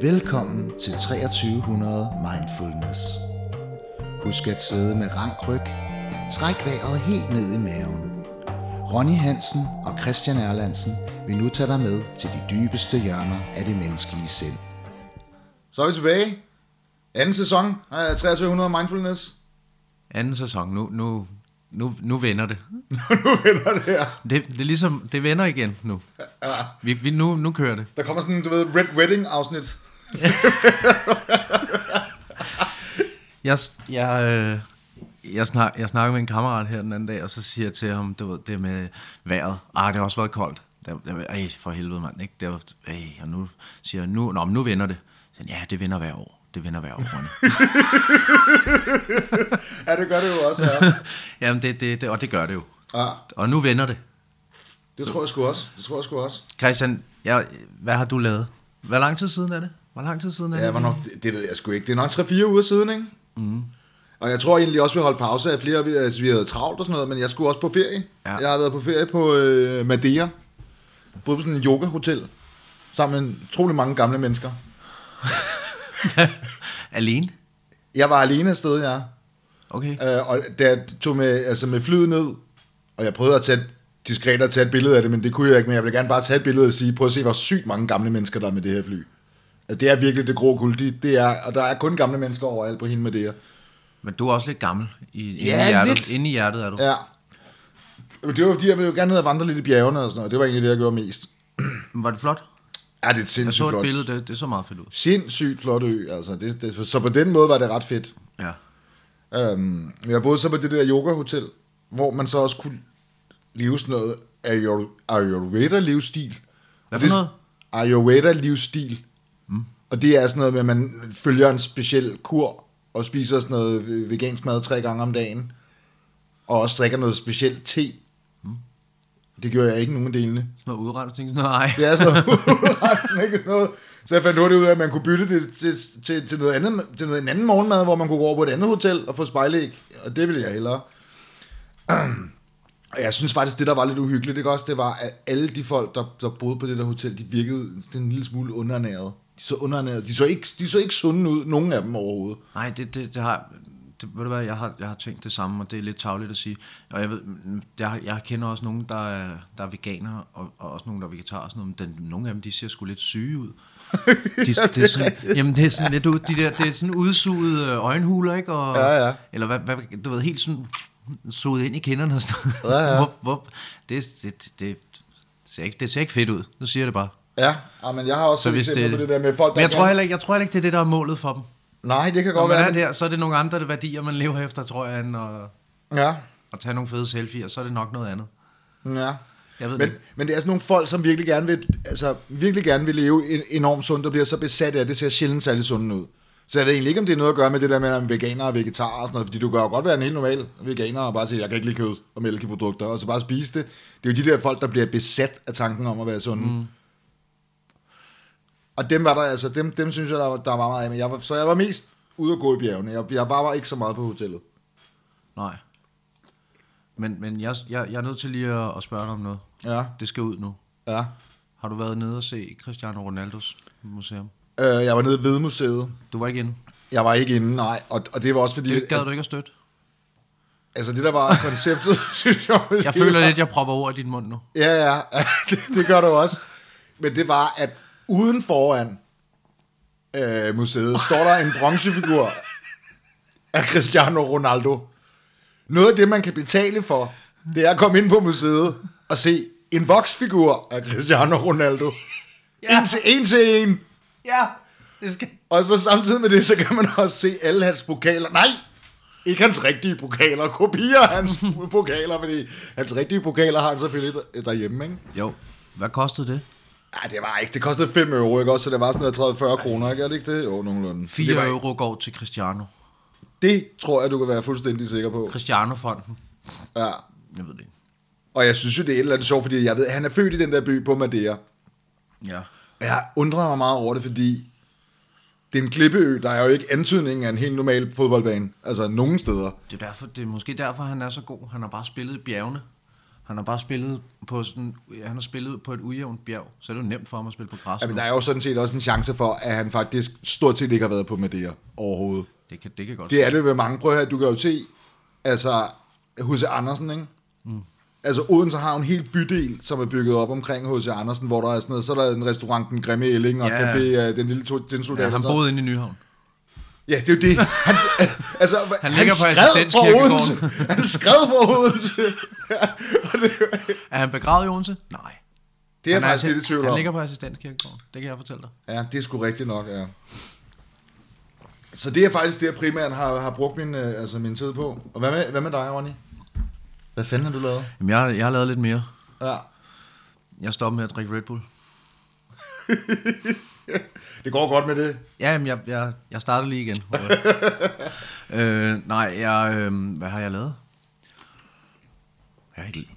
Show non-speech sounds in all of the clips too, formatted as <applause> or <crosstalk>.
Velkommen til 2300 Mindfulness. Husk at sidde med rank ryg. Træk vejret helt ned i maven. Ronny Hansen og Christian Erlandsen vil nu tage dig med til de dybeste hjørner af det menneskelige sind. Så er vi tilbage. Anden sæson af 2300 Mindfulness. Anden sæson, nu, nu, nu, nu vender det. <laughs> nu vender det her. det. Det er ligesom, det vender igen nu. Ja. Vi, vi, nu, nu kører det. Der kommer sådan, du ved, Red Wedding afsnit. <laughs> Jeg, jeg, øh, jeg, snak, jeg snakkede med en kammerat her den anden dag, og så siger jeg til ham, du ved, det med vejret. Ah, det har også været koldt. Det, det, ej, for helvede, mand. Ikke? Det var, ej, og nu siger jeg, nu, nå, men nu vender det. Så, ja, det vender hver år. Det vender hver år, <laughs> ja, det gør det jo også, ja. <laughs> Jamen, det, det, det, og det gør det jo. ja. Og nu vender det. Det tror jeg sgu også. Det tror jeg sgu også. Christian, jeg, hvad har du lavet? Hvor lang tid siden er det? Hvor lang tid siden er Ja, det? hvornår, det, det ved jeg sgu ikke. Det er nok 3-4 uger siden, ikke? Mm. Og jeg tror egentlig også, vi holdt pause af flere, vi- altså, vi havde travlt og sådan noget, men jeg skulle også på ferie. Ja. Jeg har været på ferie på øh, Madeira. På sådan en yoga-hotel. Sammen med utrolig mange gamle mennesker. <laughs> Alene? Jeg var alene afsted, ja. Okay. Øh, og da jeg tog med, altså med flyet ned, og jeg prøvede at tage diskret at tage et billede af det, men det kunne jeg ikke, men jeg ville gerne bare tage et billede og sige, prøv at se, hvor sygt mange gamle mennesker der er med det her fly. Altså, det er virkelig det grå guld, det, det er, og der er kun gamle mennesker overalt på hende med det her. Men du er også lidt gammel. I, inde, Ja, i hjertet, lidt. inde i hjertet er du. Ja. Men Det var fordi, jeg ville jo gerne ned og vandre lidt i bjergene og sådan noget. Det var egentlig det, jeg gjorde mest. <clears throat> Var det flot? Ja, det er et Jeg sindssygt så et flot. billede, det, det så meget fedt ud. Sindssygt flot ø, altså. Det, det, så på den måde var det ret fedt. Ja. Um, jeg boede så på det der yoga-hotel, hvor man så også kunne leve sådan noget Ayur- Ayurveda-livsstil. Hvad for det- noget? Ayurveda-livsstil. Og det er sådan noget med, at man følger en speciel kur, og spiser sådan noget vegansk mad tre gange om dagen, og også drikker noget specielt te. Mm. Det gjorde jeg ikke nogen af delene. Sådan noget udrensning. Nej. Det er sådan noget, <laughs> ikke noget. Så jeg fandt hurtigt ud af, at man kunne bytte det til, til, til, noget andet, til noget, en anden morgenmad, hvor man kunne gå over på et andet hotel og få spejlæg. Og det ville jeg hellere. Og jeg synes faktisk, det der var lidt uhyggeligt, ikke også? Det var, at alle de folk, der, der boede på det der hotel, de virkede en lille smule underernæret. De så underernæret. De så ikke, de så ikke sunde ud, nogen af dem overhovedet. Nej, det, det, det har... Det, ved du hvad, jeg har, jeg har tænkt det samme, og det er lidt tavligt at sige. Og jeg, ved, jeg, jeg kender også nogen, der er, der er veganere, og, og også nogen, der er vegetarer og sådan noget, men den, nogle af dem, de ser sgu lidt syge ud. <laughs> De, Ja, det er det er sådan, rigtigt. jamen, det er sådan lidt de der, det er sådan udsugede øh, øjenhuler, ikke? Og, Ja, ja. Eller hvad, hvad, du ved, helt sådan suget ind i kinderne og sådan Ja, ja. <laughs> Hvor, hvor, det, det, det, det, ser ikke, det ser ikke fedt ud. Nu siger jeg det bare. Ja, ja men jeg har også Så hvis det, på det der med folk, der men jeg tror, heller ikke, jeg tror heller ikke, det er det, der er målet for dem. Nej, det kan Når godt man være. er der, så er det nogle andre værdier, man lever efter, tror jeg, end at, Ja, at tage nogle fede selfies, så er det nok noget andet. ja. Jeg ved Men, det. men det er sådan nogle folk, som virkelig gerne vil, altså, virkelig gerne vil leve en- enormt sundt, og bliver så besat af, at det ser sjældent særlig sundt ud. Så jeg ved egentlig ikke, om det er noget at gøre med det der med, at man er veganer og vegetar og sådan noget, fordi du kan jo godt være en helt normal veganer og bare sige, jeg kan ikke lide kød og mælkeprodukter, og så bare spise det. Det er jo de der folk, der bliver besat af tanken om at være sunde. Mm. Og dem var der, altså, dem, dem synes jeg, der var, der var meget af, men jeg var, så jeg var mest ude at gå i bjergene. Jeg, jeg var bare ikke så meget på hotellet. Nej. Men, men jeg, jeg, jeg er nødt til lige at, at spørge dig om noget. Ja, Det skal ud nu. ja. Har du været nede og se Cristiano Ronaldos museum? Øh, jeg var nede ved museet. Du var ikke inde. Jeg var ikke inde, nej. Og, og det var også fordi... Det gad du ikke at støtte. Altså det der var konceptet, <laughs> synes jeg... Jeg føler lidt, jeg propper ord i din mund nu. Ja, ja, <laughs> det, det gør du også. Men det var, at uden foran øh, museet står der en bronzefigur af Cristiano Ronaldo. Noget af det, man kan betale for, det er at komme ind på museet og se en voksfigur af Cristiano Ronaldo. Ja. En til en. Til en. Ja, det skal... Og så samtidig med det, så kan man også se alle hans pokaler. Nej, ikke hans rigtige pokaler. Kopier af hans pokaler, fordi hans rigtige pokaler har han selvfølgelig der- derhjemme, ikke? Jo. Hvad kostede det? Ja, det var ikke. Det kostede 5 euro, ikke også? Så det var sådan noget 30-40 kroner, ikke? Er det ikke det? Jo, nogenlunde. 4 det, var, euro går til Cristiano. det tror jeg, du kan være fuldstændig sikker på. Cristiano-fonden. Ja. Jeg ved det ikke. Og jeg synes jo, det er et eller andet sjovt, fordi jeg ved, han er født i den der by på Madeira. Ja. Og jeg undrer mig meget over det, fordi det er en klippeø, der er jo ikke antydningen af en helt normal fodboldbane. Altså nogen steder. Det er, derfor, det er måske derfor, han er så god. Han har bare spillet i bjergene. Han har bare spillet på sådan, han har spillet på et ujævnt bjerg, så er det jo nemt for ham at spille på græs. Ja, men der er jo sådan set også en chance for, at han faktisk stort set ikke har været på Madeira overhovedet. Det kan, det kan godt Det er det ved mange. Prøv at du kan jo se, altså, H.C. Andersen, ikke? Mm. Altså, Odense har en hel bydel, som er bygget op omkring H.C. Andersen, hvor der er sådan noget, så er der en restaurant, den grimme Elling, og Ja. café, uh, den lille to- den soldat. ja, han boede inde i Nyhavn. Ja, det er jo det. Han, altså, han, ligger på skred fra. Odense. Han skred fra Odense. <laughs> Er han begravet i Odense? Nej. det er han faktisk lidt i tvivl Han om. ligger på assistenskirkegården. Det kan jeg fortælle dig. Ja, det er sgu rigtigt nok, ja. Så det er faktisk det, jeg primært har, har brugt min, øh, altså min tid på. Og hvad med, hvad med dig, Ronny? Hvad fanden har du lavet? Jamen, jeg, jeg har lavet lidt mere. Ja. Jeg stoppede med at drikke Red Bull. <laughs> <laughs> Det går godt med det. Ja, men jeg, jeg, jeg starter lige igen. <laughs> øh, nej, jeg, øh, hvad har jeg lavet? Jeg har, ikke,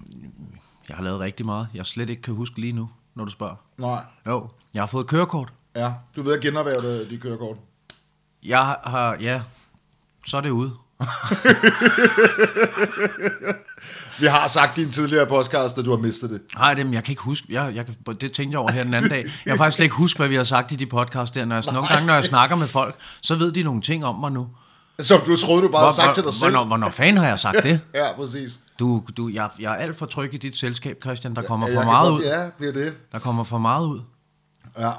jeg har lavet rigtig meget. Jeg slet ikke kan huske lige nu, når du spørger. Nej. Jo, jeg har fået kørekort. Ja, du ved at generhverve det, de kørekort. Jeg har, ja, så er det ude. <laughs> Vi har sagt i en tidligere podcast, at du har mistet det. Nej, det, jeg kan ikke huske. Jeg, jeg, det tænkte jeg over her den anden dag. Jeg kan faktisk slet ikke huske, hvad vi har sagt i de podcast der. Når jeg, nogle gange, når jeg snakker med folk, så ved de nogle ting om mig nu. Som du troede, du bare havde sagt til dig selv. Hvornår, hvornår fanden har jeg sagt det? <laughs> Ja, præcis. Du, du, jeg, jeg er alt for tryg i dit selskab, Christian. Der kommer Ja, for meget godt- ud. Ja, det er det. Der kommer for meget ud. Ja.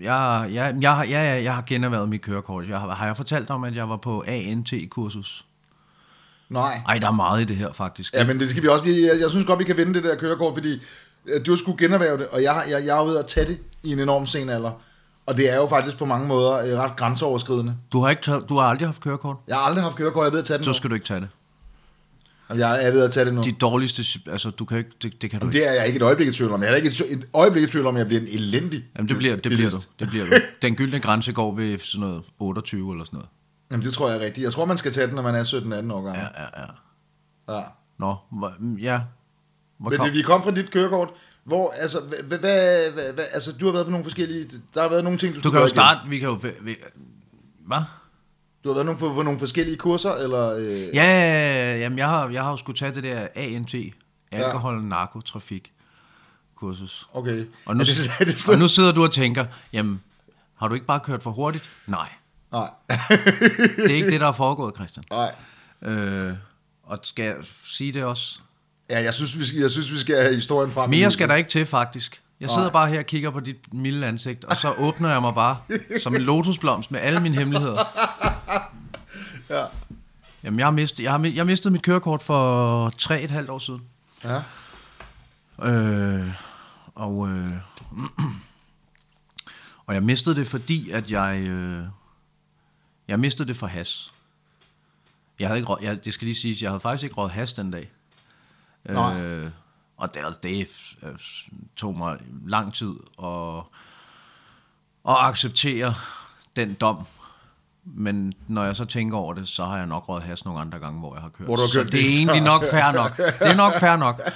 Jeg, jeg, jeg, har- jeg, jeg, jeg har generværet mit kørekort. Jeg har, har jeg fortalt om, at jeg var på ANT-kursus? Nej. Ej, der er meget i det her, faktisk. Ja, men det skal vi også. Jeg, jeg synes godt, vi kan vinde det der kørekort, fordi øh, du skulle generhverve det, og jeg, jeg, jeg er ved at tage det i en enorm sen alder. Og det er jo faktisk på mange måder øh, ret grænseoverskridende. Du har, ikke taget, du har aldrig haft kørekort? Jeg har aldrig haft kørekort, jeg er ved at tage det Så nu. skal du ikke tage det. Jamen, Jeg er ved at tage det nu. De dårligste, altså du kan ikke, det, det kan du Jamen, ikke. det er jeg ikke et øjeblik i tvivl om. Jeg er ikke et, et øjeblik i tvivl om, at jeg bliver en elendig Jamen det bliver, det bliver du. Det bliver du. <laughs> Den gyldne grænse går ved sådan noget 28 eller sådan noget. Jamen, det tror jeg er rigtigt. Jeg tror, man skal tage den, når man er 17-18 år gammel. Ja, ja, ja. Ja. Nå, ja. Hvor Men kom, det, vi kom fra dit kørekort, hvor, altså, hvad, hvad, hvad, altså, du har været på nogle forskellige, der har været nogle ting, du, du kan jo starte, vi kan jo... Vi, hvad? Du har været nogle, på, på nogle forskellige kurser, eller? Øh, Ja, ja, ja, jamen jeg har, jeg har jo skulle tage det der ANT, alkohol, ja. narkotrafik kursus. Okay. Og nu, er det, er det og nu sidder du og tænker, jamen, har du ikke bare kørt for hurtigt? Nej, Nej. det er ikke det, der er foregået, Christian. Nej. Øh, og skal jeg sige det også? Ja, jeg synes, vi skal, jeg synes, vi skal have historien frem. Mere skal der ikke til, faktisk. Jeg sidder Nej. bare her og kigger på dit milde ansigt, og så åbner jeg mig bare som en lotusblomst med alle mine hemmeligheder. <laughs> Ja. Jamen, jeg har, mistet, jeg har, jeg har mistet mit kørekort for tre et halvt år siden. Ja. Øh, og, øh, <clears throat> og jeg mistede det, fordi at jeg... Øh, jeg mistede det for has. Jeg havde ikke rød, jeg, det skal lige siges, jeg havde faktisk ikke røget has den dag. Nej. Øh, og det, det øh, tog mig lang tid at, at acceptere den dom. Men når jeg så tænker over det, så har jeg nok røget has nogle andre gange, hvor jeg har kørt. Hvor du har så kørt det er så- egentlig nok fair nok. Det er nok fair nok. <laughs>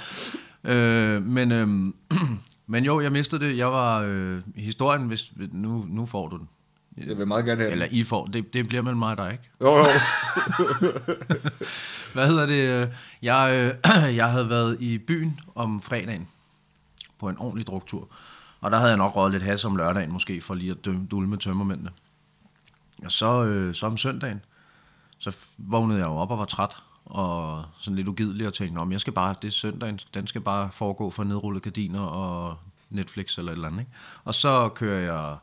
Øh, men, øhm, <clears throat> men jo, jeg mistede det. Jeg var øh, historien, hvis nu, nu får du den. Jeg vil meget gerne have Eller. I får, det, det bliver mellem mig og dig, ikke? Jo, jo. <laughs> Hvad hedder det? Jeg, øh, <clears throat> jeg havde været i byen om fredagen på en ordentlig druktur. Og der havde jeg nok røget lidt has om lørdagen måske, for lige at dulme tømmermændene. Og så, øh, så om søndagen, så vågnede jeg jo op og var træt, og sådan lidt ugidelig og tænkte, om jeg skal bare, det er søndagen, den skal bare foregå for nedrullede gardiner og Netflix eller et eller andet. Ikke? Og så kører jeg,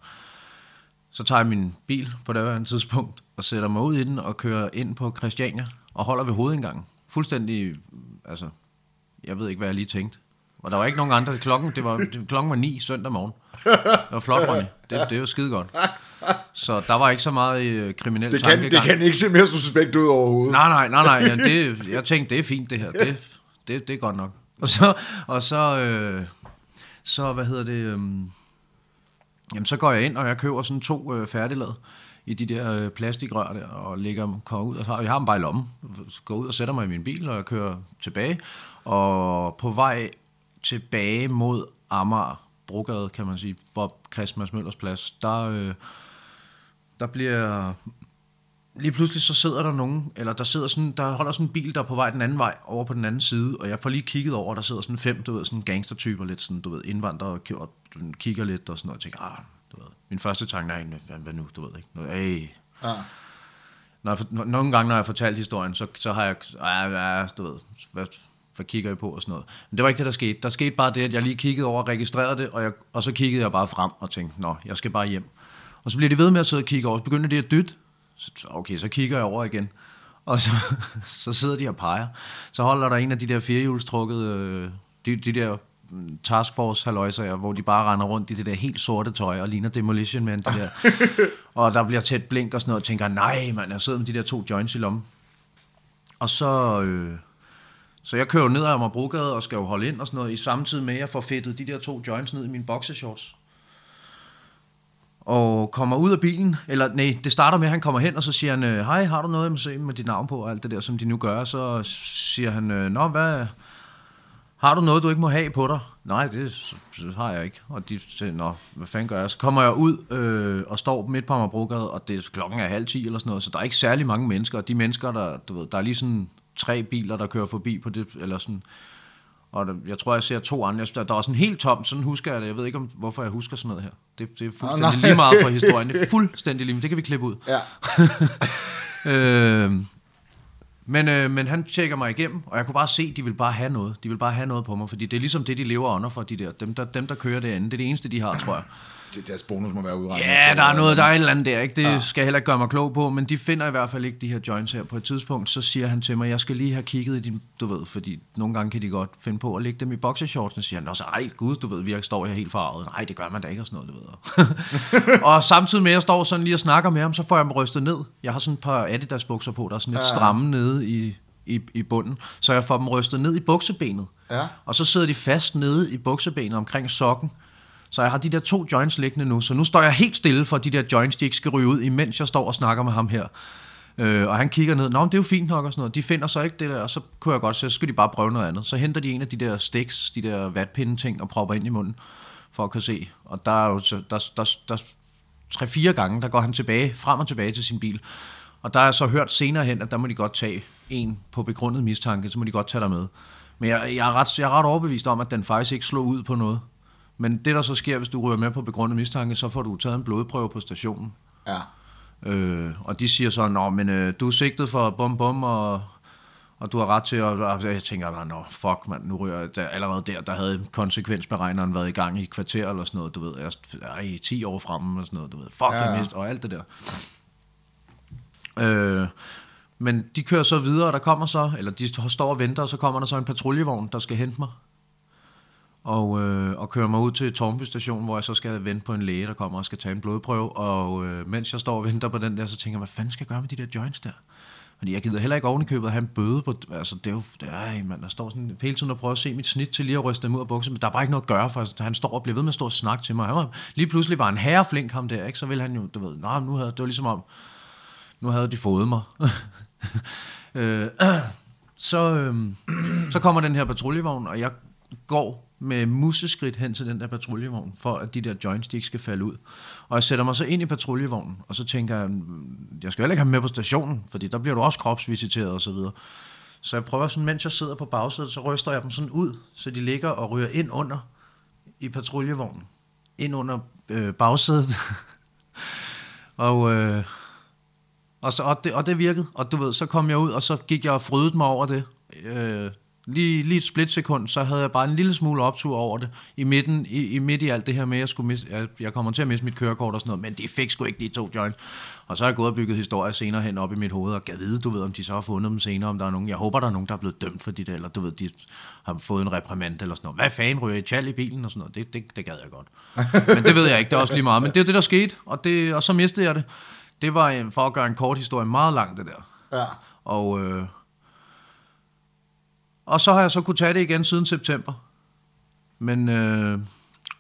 så tager jeg min bil på det her tidspunkt, og sætter mig ud i den og kører ind på Christiania, og holder ved hovedindgangen. Fuldstændig, altså, jeg ved ikke, hvad jeg lige tænkte. Og der var ikke nogen andre. Klokken, det var, det, klokken var 9 søndag morgen. Det var flot, Ronny. Det, det jo skide godt. Så der var ikke så meget øh, kriminel Det kan, det kan ikke se mere suspekt ud overhovedet. Nej, nej, nej, nej. Ja, det, jeg tænkte, det er fint det her. Det, det, det er godt nok. Og så, og så, øh, så hvad hedder det, øh, jamen så går jeg ind, og jeg køber sådan to øh, færdiglad i de der øh, plastikrør der, og lægger dem, kommer ud, og så, jeg har dem bare i lommen, så går ud og sætter mig i min bil, og jeg kører tilbage, og på vej tilbage mod Amager, Brogade, kan man sige, hvor Christmas Møllers plads, der, øh, der bliver lige pludselig så sidder der nogen, eller der sidder sådan, der holder sådan en bil, der er på vej den anden vej, over på den anden side, og jeg får lige kigget over, og der sidder sådan fem, du ved, sådan gangstertyper, lidt sådan, du ved, indvandrere, og kigger lidt og sådan noget, og tænker, ah, du ved, min første tanke er hvad, hvad nu, du ved ikke, noget, hey. Ja. Når jeg, for- nogle gange, når jeg har fortalt historien, så, så har jeg, ah, ja, du ved, hvad, hvad kigger I på og sådan noget. Men det var ikke det, der skete. Der skete bare det, at jeg lige kiggede over og registrerede det, og, jeg, og så kiggede jeg bare frem og tænkte, nå, jeg skal bare hjem. Og så bliver de ved med at sidde og kigge over, så begynder de at dytte. Så, okay, så kigger jeg over igen. Og så, <laughs> så sidder de og peger. Så holder der en af de der firehjulstrukkede, øh, de, de der mm, taskforce halløjser, hvor de bare render rundt i det der helt sorte tøj og ligner Demolition Man, det der. <laughs> og der bliver tæt blink og sådan noget, og tænker, nej mand, jeg sidder med de der to joints i lommen. Og så, øh, så jeg kører jo ned ad Amagerbrogade og skal jo holde ind og sådan noget, i samtidig med, at jeg får fedtet de der to joints ned i mine boxershorts. Og kommer ud af bilen, eller nej, det starter med, at han kommer hen, og så siger han, øh, hej, har du noget med, med dit navn på, og alt det der, som de nu gør, så siger han, øh, nå, hvad, har du noget, du ikke må have på dig? Nej, det har jeg ikke. Og de siger, nå, hvad fanden gør jeg? Så kommer jeg ud øh, og står midt på Amagerbrogade, og det er klokken er halv ti eller sådan noget, så der er ikke særlig mange mennesker. Og de mennesker, der, du ved, der er lige sådan tre biler, der kører forbi på det, eller sådan, og der, jeg tror, jeg ser to andre. Der, der er sådan helt tomt, sådan husker jeg det. Jeg ved ikke, om, hvorfor jeg husker sådan noget her. Det, det er fuldstændig nej. lige meget for <laughs> historien. Det er fuldstændig lige meget. Det kan vi klippe ud. Ja. <laughs> Øh, men, øh, men han tjekker mig igennem, og jeg kunne bare se, at de vil bare have noget. De vil bare have noget på mig, fordi det er ligesom det, de lever under for, de der. Dem, der, dem, der kører derinde. Det er det eneste, de har, tror jeg. Det, deres bonus må være udregnet. Ja, der er noget, der er et eller andet der, ikke? Det ja. skal jeg heller ikke gøre mig klog på, men de finder i hvert fald ikke de her joints her. På et tidspunkt, så siger han til mig, jeg skal lige have kigget i din, du ved, fordi nogle gange kan de godt finde på at lægge dem i boxershorts, og siger han, så ej, gud, du ved, vi står her helt farvet. Nej, det gør man da ikke, og sådan noget, du ved. <laughs> og samtidig med, at jeg står sådan lige og snakker med ham, så får jeg dem rystet ned. Jeg har sådan et par Adidas bukser på, der er sådan lidt stramme nede i, i, i bunden, så jeg får dem rystet ned i buksebenet. Ja. Og så sidder de fast nede i buksebenet omkring sokken. Så jeg har de der to joints liggende nu, så nu står jeg helt stille for, at de der joints, de ikke skal ryge ud, imens jeg står og snakker med ham her. Øh, og han kigger ned, nå, men det er jo fint nok og sådan noget. De finder så ikke det der, og så kunne jeg godt sige, så skal de bare prøve noget andet. Så henter de en af de der sticks, de der vatpinde ting, og propper ind i munden, for at kunne se. Og der er jo så, der, der, der, tre-fire gange, der går han tilbage, frem og tilbage til sin bil. Og der er så hørt senere hen, at der må de godt tage en på begrundet mistanke, så må de godt tage dig med. Men jeg, jeg, er ret, jeg er ret overbevist om, at den faktisk ikke slår ud på noget. Men det, der så sker, hvis du ryger med på begrundet mistanke, så får du taget en blodprøve på stationen. Ja. Øh, og de siger så, Nå, men øh, du er sigtet for bum bum, og, og du har ret til at... Og jeg tænker, nå, fuck, mand, nu ryger jeg... Der, allerede der, der havde konsekvensberegneren været i gang i et kvarter eller sådan noget, du ved. Jeg er i 10 år fremme og sådan noget, du ved. Fuck, Ja, ja, ja. jeg mist, og alt det der. Øh, men de kører så videre, og der kommer så, eller de står og venter, og så kommer der så en patruljevogn, der skal hente mig. Og, øh, og kører mig ud til Tornby station, hvor jeg så skal vente på en læge, der kommer og skal tage en blodprøve. Og øh, mens jeg står og venter på den der, så tænker jeg, hvad fanden skal jeg gøre med de der joints der? Fordi jeg gider heller ikke ovenikøbet købet at have en bøde på, altså det er jo, det er, man, der står sådan hele tiden og prøver at se mit snit til lige at ryste dem ud af buksen, men der er bare ikke noget at gøre, for han står og bliver ved med at stå og snakke til mig. Han var, lige pludselig var en herreflink ham der, ikke? så ville han jo, du ved, nej, nu havde, det var ligesom om, nu havde de fået mig. <laughs> øh, <clears throat> så, øh, så kommer den her patruljevogn, og jeg går med museskridt hen til den der patruljevogn, for at de der joints, de ikke skal falde ud. Og jeg sætter mig så ind i patruljevognen, og så tænker jeg, mm, jeg skal heller ikke have med på stationen, fordi der bliver du også kropsvisiteret og så videre. Så jeg prøver sådan, mens jeg sidder på bagsædet, så ryster jeg dem sådan ud, så de ligger og ryger ind under i patruljevognen. Ind under øh, bagsædet. <laughs> og, øh, og, så, og, det, og det virkede, og du ved, så kom jeg ud, og så gik jeg og frydede mig over det. Øh, lige, lige et splitsekund, så havde jeg bare en lille smule optur over det. I midten, i, i midt i alt det her med, at jeg, skulle miste, jeg, jeg kommer til at miste mit kørekort og sådan noget, men de fik sgu ikke de to joints. Og så har jeg gået og bygget historier senere hen op i mit hoved, og gav vide, du ved, om de så har fundet dem senere, om der er nogen. Jeg håber, der er nogen, der er blevet dømt for de der, eller du ved, de har fået en reprimand eller sådan noget. Hvad fanden ryger I tjal i bilen og sådan noget? Det, det, det gad jeg godt. Men det ved jeg ikke, det er også lige meget. Men det er det, der skete, og, det, og så mistede jeg det. Det var en, for at gøre en kort historie meget lang, det der. Ja. Og, øh, og så har jeg så kunne tage det igen siden september. Men, øh,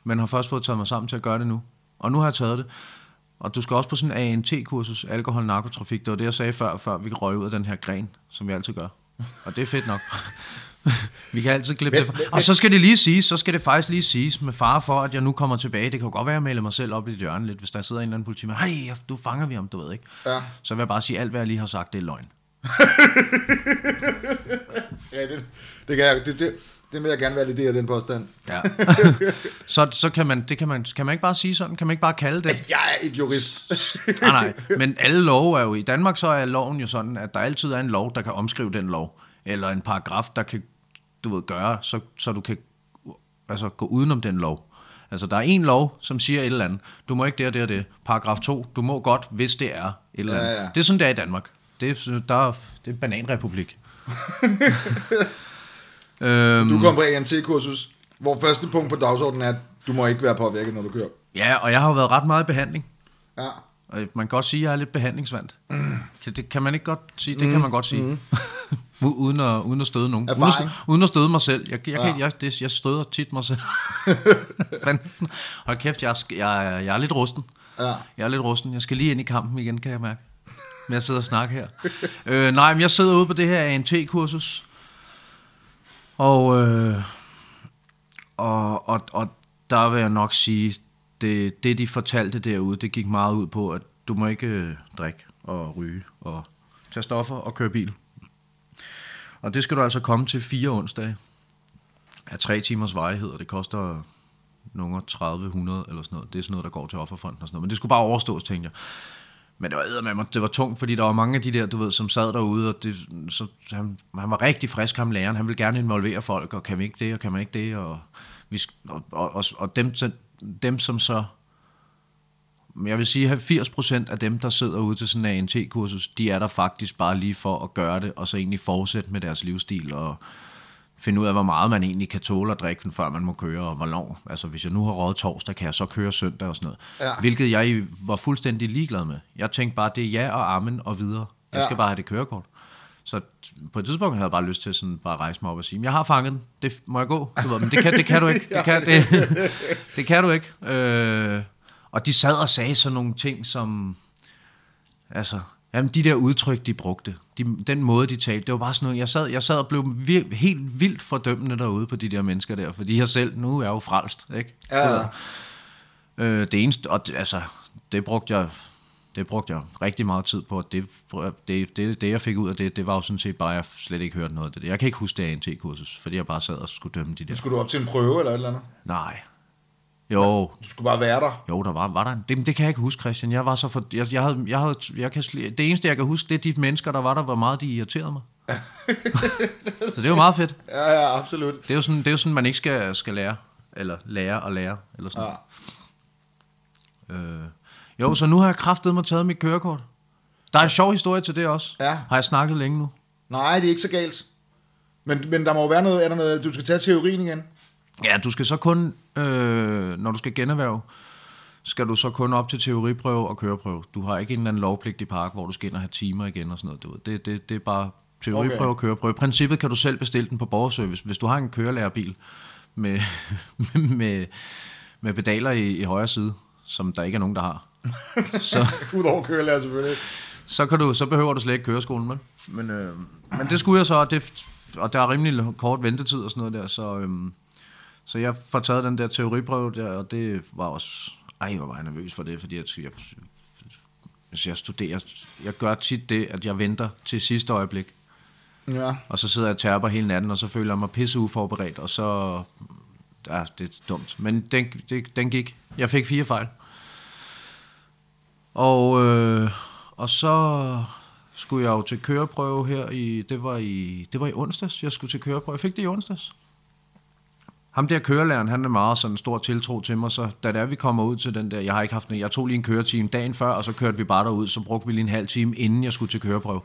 men har først fået taget mig sammen til at gøre det nu. Og nu har jeg taget det. Og du skal også på sådan en ANT-kursus, alkohol, narkotrafik. Det var det, jeg sagde før, før vi røg ud af den her gren, som vi altid gør. Og det er fedt nok. <laughs> Vi kan altid klippe Men- det. fra. Og så skal det lige siges, så skal det faktisk lige siges, med fare for, at jeg nu kommer tilbage. Det kan jo godt være, at jeg maler mig selv op i et hjørne lidt, hvis der sidder en eller anden politimand. Hej, du fanger vi ham, du ved ikke. Ja. Så vil jeg bare sige, alt hvad jeg lige har sagt, det er løgn. <laughs> Ja, det, kan jeg, det, det, det vil jeg gerne validere, den påstand. Ja. <laughs> så, så kan man, det kan man, kan man ikke bare sige sådan, kan man ikke bare kalde det? <laughs> Jeg er ikke jurist. <laughs> Nej, nej, men alle love er jo, i Danmark så er loven jo sådan, at der altid er en lov, der kan omskrive den lov, eller en paragraf, der kan, du ved, gøre, så, så du kan altså, gå udenom den lov. Altså, der er en lov, som siger et eller andet. Du må ikke det og det og det. Paragraf 2, du må godt, hvis det er et eller andet. Ja, ja. Det er sådan, det er i Danmark. Det er, der, er- det er en bananrepublik. <laughs> øhm, Du kom på ANT-kursus, hvor første punkt på dagsordenen er, at du må ikke være påvirket, når du kører. ja, og jeg har jo været ret meget i behandling. Ja. Og man kan godt sige, at jeg er lidt behandlingsvand. Mm. Det kan man ikke godt sige. Det mm. kan man godt sige. Mm. <laughs> uden, at, uden at støde nogen. Uden at, uden at støde mig selv. Jeg, jeg, Ja. kan, jeg, det, jeg støder tit mig selv. <laughs> Hold kæft, jeg, er jeg, jeg er lidt rusten. Ja. Jeg er lidt rusten. Jeg skal lige ind i kampen igen, kan jeg mærke med at sidde og snakke her. øh, nej, men jeg sidder ude på det her ANT-kursus. Og, øh, og, og, og der vil jeg nok sige, det, det de fortalte derude, det gik meget ud på, at du må ikke øh, drikke og ryge og tage stoffer og køre bil. Og det skal du altså komme til fire onsdage af tre timers varighed, og det koster nogle 3000 eller sådan noget. Det er sådan noget, der går til offerfonden og sådan noget. Men det skulle bare overstås, tænkte jeg. Men det var, med det var tungt, fordi der var mange af de der, du ved, som sad derude, og det, så, han, han var rigtig frisk, ham læreren. Han ville gerne involvere folk, og kan vi ikke det, og kan man ikke det, og, vi, og, og, og, dem, dem, som så jeg vil sige, at 80% af dem, der sidder ude til sådan en ANT-kursus, de er der faktisk bare lige for at gøre det, og så egentlig fortsætte med deres livsstil, og finde ud af, hvor meget man egentlig kan tåle at drikke, før man må køre, og hvor lang. Altså, hvis jeg nu har rådet torsdag, kan jeg så køre søndag og sådan noget. Ja. Hvilket jeg var fuldstændig ligeglad med. Jeg tænkte bare, det er ja og amen og videre. Jeg Ja. skal bare have det kørekort. Så på et tidspunkt havde jeg bare lyst til sådan bare at rejse mig op og sige, jeg har fanget den, det må jeg gå? Du ved, men det kan, det kan du ikke. <laughs> Det kan, det, <laughs> det kan du ikke. Øh, og de sad og sagde sådan nogle ting som, altså, jamen de der udtryk, de brugte, de, den måde, de talte, det var bare sådan noget, jeg sad, jeg sad og blev vir, helt vildt fordømmende derude på de der mennesker der, fordi jeg selv, nu er jeg jo frelst, ikke? Ja. Øh, det eneste, og det, altså, det brugte jeg, det brugte jeg rigtig meget tid på, og det, det, det, det jeg fik ud af det, det var jo sådan set bare, at jeg slet ikke hørte noget af det. Jeg kan ikke huske det ANT-kursus, fordi jeg bare sad og skulle dømme de der. Skulle du op til en prøve eller et eller andet? Nej. Jo, Du skulle bare være der. jo, der var, var der en. Det, det kan jeg ikke huske, Christian. Jeg var så for, jeg, jeg havde, jeg havde, jeg kan, det eneste, jeg kan huske, det er de mennesker, der var der, hvor meget de irriterede mig. <laughs> så det er jo meget fedt. Ja, ja, absolut. Det er jo sådan, det er jo sådan man ikke skal, skal lære. Eller lære og lære. Eller sådan. Ja. Øh, jo, så nu har jeg kraftet mig taget mit kørekort. Der er en sjov historie til det også. Ja. Har jeg snakket længe nu? Nej, det er ikke så galt. Men, men der må jo være noget, er der noget, du skal tage teorien igen. Ja, du skal så kun, øh, når du skal generhverve, skal du så kun op til teoriprøve og køreprøve. Du har ikke en eller anden lovpligtig park, hvor du skal ind og have timer igen og sådan noget. Du ved. Det, det, det er bare teoriprøve Okay. og køreprøve. I princippet kan du selv bestille den på borgerservice. Hvis du har en kørelærerbil med, <laughs> med, med pedaler i, i højre side, som der ikke er nogen, der har, så, <laughs> Udover kørelærer selvfølgelig. så, kan du, så behøver du slet ikke køreskolen, vel? Men, øh, men det skulle jeg så, og, det, og der er rimelig kort ventetid og sådan noget der, så, øhm, så jeg får taget den der teoriprøve der, og det var også, ej, hvor var jeg nervøs for det, fordi jeg, jeg, hvis jeg studerer, jeg gør tit det, at jeg venter til sidste øjeblik, Ja. og så sidder jeg og terper hele natten, og så føler jeg mig pisse uforberedt, og så, ja, det er dumt. Men den, det, den gik. Jeg fik fire fejl. Og, øh, og så skulle jeg jo til køreprøve her i, det var i, det var i onsdags, jeg skulle til køreprøve. Jeg fik det i onsdags. Ham der kørelæreren, han er meget sådan stor tiltro til mig, så da det er, vi kommer ud til den der, jeg har ikke haft en, jeg tog lige en køretime dagen før, og så kørte vi bare derud, så brugte vi lige en halv time, inden jeg skulle til køreprøve.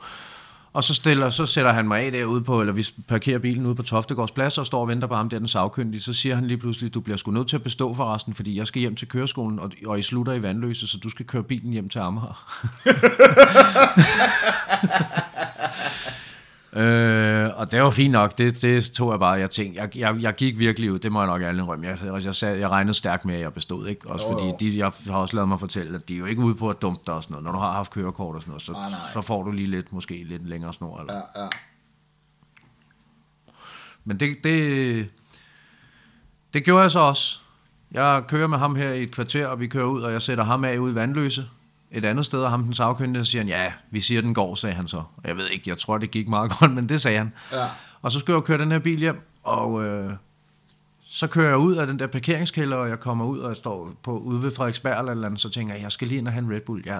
Og så, stiller, så sætter han mig af derude på, eller vi parkerer bilen ude på Toftegårds plads, og står og venter på ham der, den sagkyndige. Så siger han lige pludselig, du bliver sgu nødt til at bestå for resten, fordi jeg skal hjem til køreskolen, og, og I slutter i Vandløse, så du skal køre bilen hjem til Amager. <laughs> Øh, og det var fint nok, det, det tog jeg bare, jeg tænkte, jeg, jeg, jeg gik virkelig ud, det må jeg nok alle indrømme, jeg, jeg, jeg, sagde, jeg regnede stærkt med, at jeg bestod, ikke? Også Jo, fordi jo. de, jeg har også lavet mig fortælle, at de er jo ikke ude på at dumpe dig og sådan noget, når du har haft kørekort og sådan noget, så, Nej, nej. så får du lige lidt, måske lidt længere snor, eller? Ja, ja. Men det, det, det gjorde jeg så også. Jeg kører med ham her i et kvarter, og vi kører ud, og jeg sætter ham af ude i Vandløse. Et andet sted, og ham den sagkyndige, siger han, ja, vi siger, den går, sagde han så. Og jeg ved ikke, jeg tror, det gik meget <laughs> godt, men det sagde han. Ja. Og så skulle jeg køre den her bil hjem, og øh, så kører jeg ud af den der parkeringskælder, og jeg kommer ud, og jeg står på, ude ved Frederiksberg eller, eller andet, så tænker jeg, jeg skal lige ind og have en Red Bull. Ja,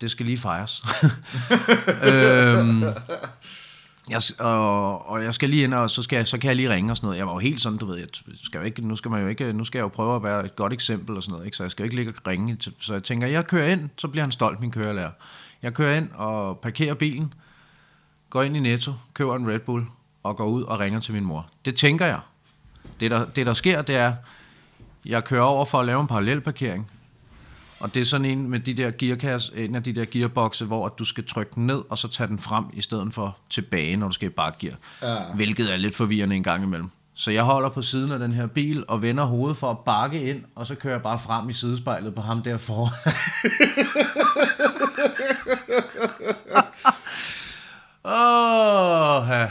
det skal lige fejres. <laughs> øhm, jeg, og, og jeg skal lige ind, og så, skal jeg, så kan jeg lige ringe og sådan noget. Jeg var jo helt sådan, du ved, jeg skal jo ikke, nu skal man jo ikke, nu skal jeg jo prøve at være et godt eksempel og sådan noget, ikke? så jeg skal jo ikke ligge og ringe. Så jeg tænker, jeg kører ind, så bliver han stolt, min kørelærer. Jeg kører ind og parkerer bilen, går ind i Netto, køber en Red Bull og går ud og ringer til min mor. Det tænker jeg. Det der, det der sker, det er, jeg kører over for at lave en parallelparkering. Og det er sådan en med de der gearkasse, en af de der gearboxe, hvor at du skal trykke den ned, og så tage den frem, i stedet for tilbage, når du skal i bakgear. Ja. Hvilket er lidt forvirrende en gang imellem. Så jeg holder på siden af den her bil, og vender hovedet for at bakke ind, og så kører jeg bare frem i sidespejlet på ham der foran. <laughs> Åh, ja.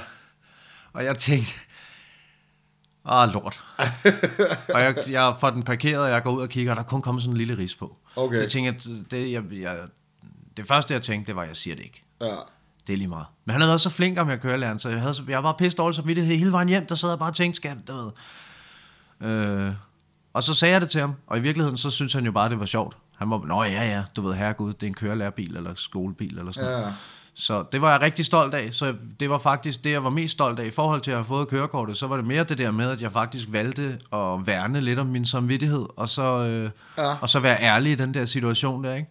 Og jeg tænkte, åh, lort. <laughs> og jeg, jeg får den parkeret, og jeg går ud og kigger, og der er kun kommet sådan en lille ris på. Okay. Jeg tænker, det, jeg, jeg, det første, jeg tænkte, det var, at jeg siger det ikke. Ja. Det er lige meget. Men han havde været så flink om jeg kørelæreren, så jeg, havde, jeg var pisse dårlig samvittighed hele vejen hjem, der sad jeg bare og tænkte, skat, du ved. Øh, og så sagde jeg det til ham, og i virkeligheden, så synes han jo bare, det var sjovt. Han var, nå ja, ja, du ved, herregud, det er en kørelærerbil, eller skolebil, eller sådan noget. Så det var jeg rigtig stolt af, så det var faktisk det, jeg var mest stolt af i forhold til at have fået kørekortet. Så var det mere det der med, at jeg faktisk valgte at værne lidt om min samvittighed, og så, øh, Ja. og så være ærlig i den der situation der, ikke?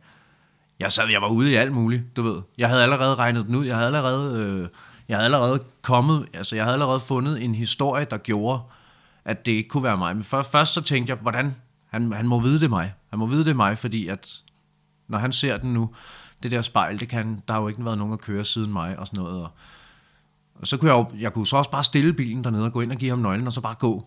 Jeg sad, jeg var ude i alt muligt, du ved. Jeg havde allerede regnet den ud. Jeg havde allerede, øh, jeg havde allerede kommet, altså jeg havde allerede fundet en historie, der gjorde, at det ikke kunne være mig. Men først, først så tænkte jeg, hvordan, han, han må vide det mig. Han må vide det mig, fordi at, når han ser den nu, det der spejl, det kan, der har jo ikke været nogen at køre siden mig og sådan noget. Og, og så kunne jeg jo, jeg kunne så også bare stille bilen dernede og gå ind og give ham nøglen, og så bare gå.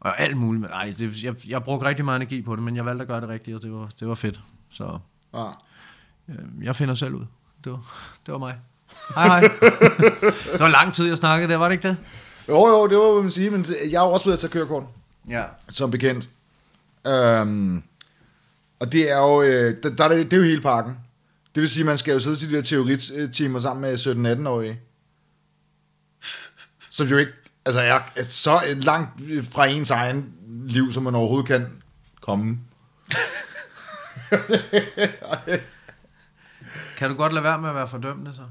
Og alt muligt. men Ej, det, jeg, jeg brugte rigtig meget energi på det, men jeg valgte at gøre det rigtigt, og det var, det var fedt. Så Ja. øh, jeg finder selv ud. Det var, det var mig. Hej hej. det var lang tid, jeg snakkede der, var det ikke det? Jo, jo, det var, hvad man sige, men jeg har jo også blevet at tage kørekort, Ja. som bekendt. Øhm, og det er jo, øh, der, der det, det er jo hele pakken. Det vil sige, at man skal jo sidde til de der teoritimer sammen med 17-18-årige. Som jo ikke, altså er, er så langt fra ens egen liv, som man overhovedet kan komme. <laughs> Kan du godt lade være med at være fordømmende så?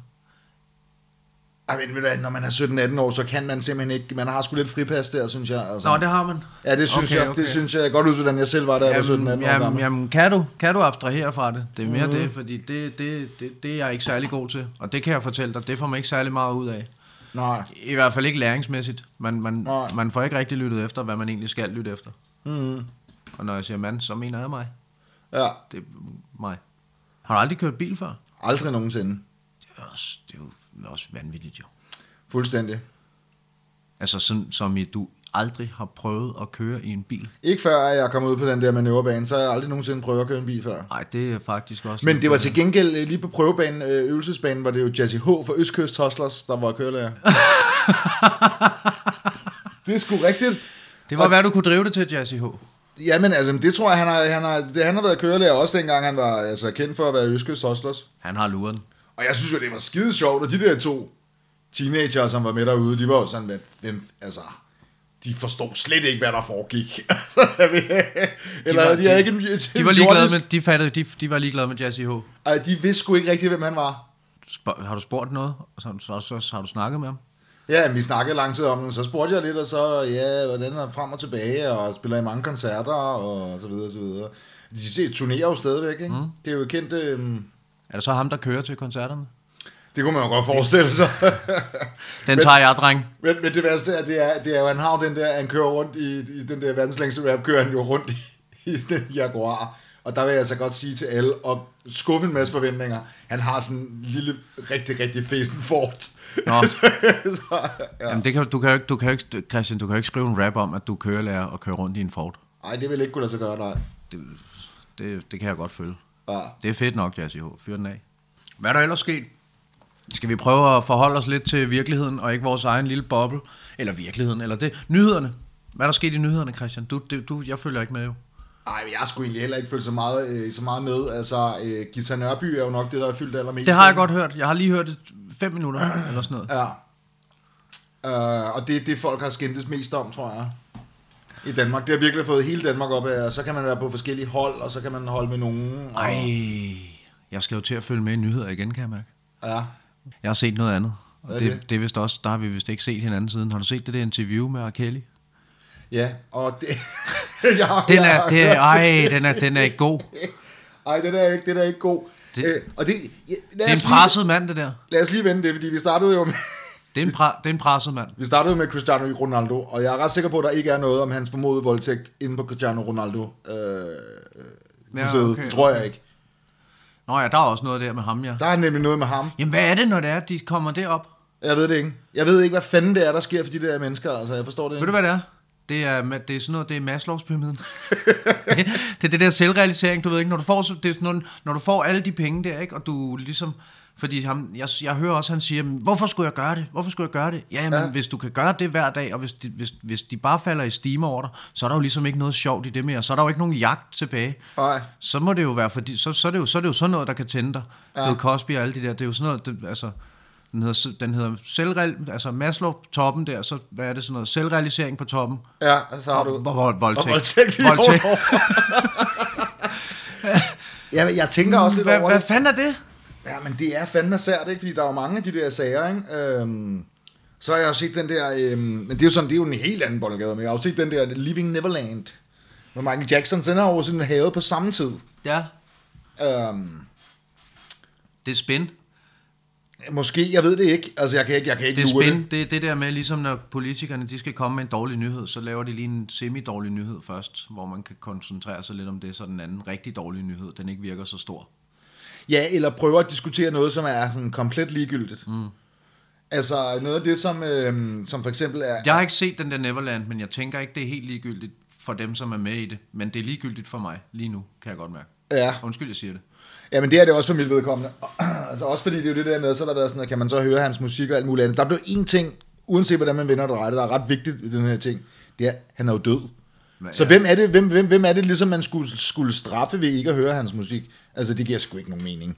Ej, men ved du når man er 17-18 år, så kan man simpelthen ikke, man har sgu lidt fripas der, synes jeg. Altså. Nå, det har man. Ja, det synes, Okay, jeg, okay. det synes jeg godt ud, jeg selv var, da jeg var 17-18 år Jamen, gammel. jamen, jamen kan, du, kan du abstrahere fra det? Det er mere mm. det, fordi det, det, det, det er jeg ikke særlig god til. Og det kan jeg fortælle dig, det får man ikke særlig meget ud af. Nej. I hvert fald ikke læringsmæssigt. Man, man, Nej. man får ikke rigtig lyttet efter, hvad man egentlig skal lytte efter. Mm. Og når jeg siger mand, så mener jeg mig. Ja, Det er mig. Har du aldrig kørt bil før? aldrig nogensinde. Det er, også, det er jo også vanvittigt jo. Fuldstændig. Altså sådan, som i du aldrig har prøvet at køre i en bil. Ikke før jeg kom ud på den der manøvrebane, så har jeg aldrig nogensinde prøvet at køre en bil før. Nej, det er faktisk også... Men det var øh, til gengæld øh, lige på prøvebanen, øh, øvelsesbanen, var det jo Jesse H. fra Østkyst Hustlers, der var kørelærer. <laughs> det er sgu rigtigt. Det var, hvad du kunne drive det til, Jazzy H. Jamen altså, det tror jeg, han har, han har, det, han har været kørelærer også dengang, han var altså, kendt for at være Østkyst Hustlers. Han har luren. Og jeg synes jo, det var skide sjovt, og de der to teenager, som var med derude, de var jo sådan, hvad, hvem, altså, de forstod slet ikke, hvad der foregik. <laughs> Eller var- de, de, havde de- ikke en, De var ligeglade med, de fattede, de, de var ligeglade med Jazzy H. Ej, de vidste sgu ikke rigtigt, hvem han var. Spørg, har du spurgt noget? Så, så, så, så har du snakket med ham? Ja, vi snakkede lang tid om den, så spurgte jeg lidt, og så, ja, hvordan er frem og tilbage, og spiller i mange koncerter, og så videre, så videre. De turnerer jo stadigvæk, ikke? Mm. Det er jo kendt, øhm, Er det så ham, der kører til koncerterne? det kunne man jo godt forestille sig. <laughs> Den tager jeg, dreng. men, men det værste er, det er, det er jo, han har den der, han kører rundt i, i den der verdenslængste rap, kører han jo rundt i, i den Jaguar. Og der vil jeg altså godt sige til alle, og skuffe en masse forventninger, han har sådan en lille, rigtig, rigtig fæsen Ford. Nå. <laughs> så, så, Ja. Jamen, det kan, du, kan jo ikke, du kan jo ikke, Christian, du kan jo ikke skrive en rap om, at du kører lærer og kører rundt i en Ford. ej, det vil ikke kunne lade sig gøre, nej. Det, det, det kan jeg godt følge. Ja. Det er fedt nok, Jazzy H. Fyr den af. Hvad er der ellers sket? Skal vi prøve at forholde os lidt til virkeligheden, og ikke vores egen lille boble? Eller virkeligheden, eller det. Nyhederne. Hvad er der sket i nyhederne, Christian? Du, det, du, jeg følger ikke med jo. Nej, jeg har sgu egentlig heller ikke følt så meget, øh, så meget med. Altså, øh, Gita Nørby er jo nok det, der er fyldt allermest. Det har jeg godt hørt. Jeg har lige hørt det fem minutter, eller sådan noget. Ja. Øh, og det er det, folk har skændtes mest om, tror jeg. I Danmark. Det har virkelig fået hele Danmark op af, og så kan man være på forskellige hold, og så kan man holde med nogen. Og, Ej, jeg skal jo til at følge med i nyheder igen, kan jeg mærke. Ja. Jeg har set noget andet. Og det, det? er vist også, der har vi vist ikke set hinanden siden. Har du set det der interview med R. Kelly? Ja, og det... <laughs> jeg, har- Den er, det, ej, den er, den er ikke god. <laughs> Ej, den er ikke, den er ikke god. Det- øh, og det, ja, Det er en presset mand, det der. lige, lad os lige vende det, fordi vi startede jo med, Det er en, pra, det er en presset mand. vi startede med Cristiano Ronaldo, og jeg er ret sikker på, at der ikke er noget om hans formodede voldtægt inde på Cristiano Ronaldo. Øh, Ja, museet. okay, det tror jeg ikke. Nå ja, der er også noget der med ham, ja. Der er nemlig noget med ham. Jamen, hvad er det, når det er, de kommer derop? Jeg ved det ikke. Jeg ved ikke, hvad fanden det er, der sker for de der mennesker. Altså, jeg forstår det Ved ikke. du, hvad det er? Det er, det er sådan noget, det er Maslows pyramiden. <laughs> det er det der selvrealisering, du ved ikke, når du får, det er sådan noget, når du får alle de penge der, ikke, og du ligesom, fordi ham, jeg, jeg hører også, han siger, "Men hvorfor skulle jeg gøre det? Hvorfor skulle jeg gøre det? Ja, jamen, Ja. hvis du kan gøre det hver dag, og hvis de, hvis, hvis de bare falder i stime over dig, så er der jo ligesom ikke noget sjovt i det mere, så er der jo ikke nogen jagt tilbage. Nej. Så må det jo være, fordi, så, så, er det jo, så er det jo sådan noget, der kan tænde dig. Ja. Bill Cosby og alle de der, det er jo sådan noget, det, altså, den hedder, den hedder selvreal, altså Maslow toppen der, så hvad er det sådan noget, selvrealisering på toppen, Ja, og så har du... hvor, hvor, voldtægt. Og voldtægt. <laughs> Ja, men jeg tænker også lidt Hvad, over hvad fanden er det? Ja, men det er fandme sært, ikke? Fordi der er jo mange af de der sager, ikke? Øhm, så har jeg jo set den der... Øhm, men det er jo sådan, det er jo en helt anden boldgade, men jeg har jo set den der Living Neverland med Michael Jackson. Den har jo sådan havet på samme tid. Ja, Øhm, det er spin. måske, jeg ved det ikke. Altså, jeg kan ikke, jeg kan ikke Det er spin. det. Det er det der med, ligesom når politikerne de skal komme med en dårlig nyhed, så laver de lige en semi-dårlig nyhed først, hvor man kan koncentrere sig lidt om det, så den anden rigtig dårlige nyhed, den ikke virker så stor. Ja, eller prøver at diskutere noget, som er sådan komplet ligegyldigt. Mm. Altså, noget af det, som, øhm, som for eksempel er... Jeg har ikke set den der Neverland, men jeg tænker ikke, det er helt ligegyldigt for dem, som er med i det. Men det er ligegyldigt for mig lige nu, kan jeg godt mærke. Ja. Undskyld, jeg siger det. Ja, men det er det også for mit vedkommende. <clears throat> altså også fordi det er jo det der med, så har der været sådan, at kan man så høre hans musik og alt muligt andet. Der blev en ting, uanset hvordan man vender det, der er ret vigtigt i den her ting. Det er, han er jo død. Men, Så hvem er det, hvem, hvem, hvem er det ligesom, man skulle, skulle straffe ved ikke at høre hans musik? Altså, det giver sgu ikke nogen mening.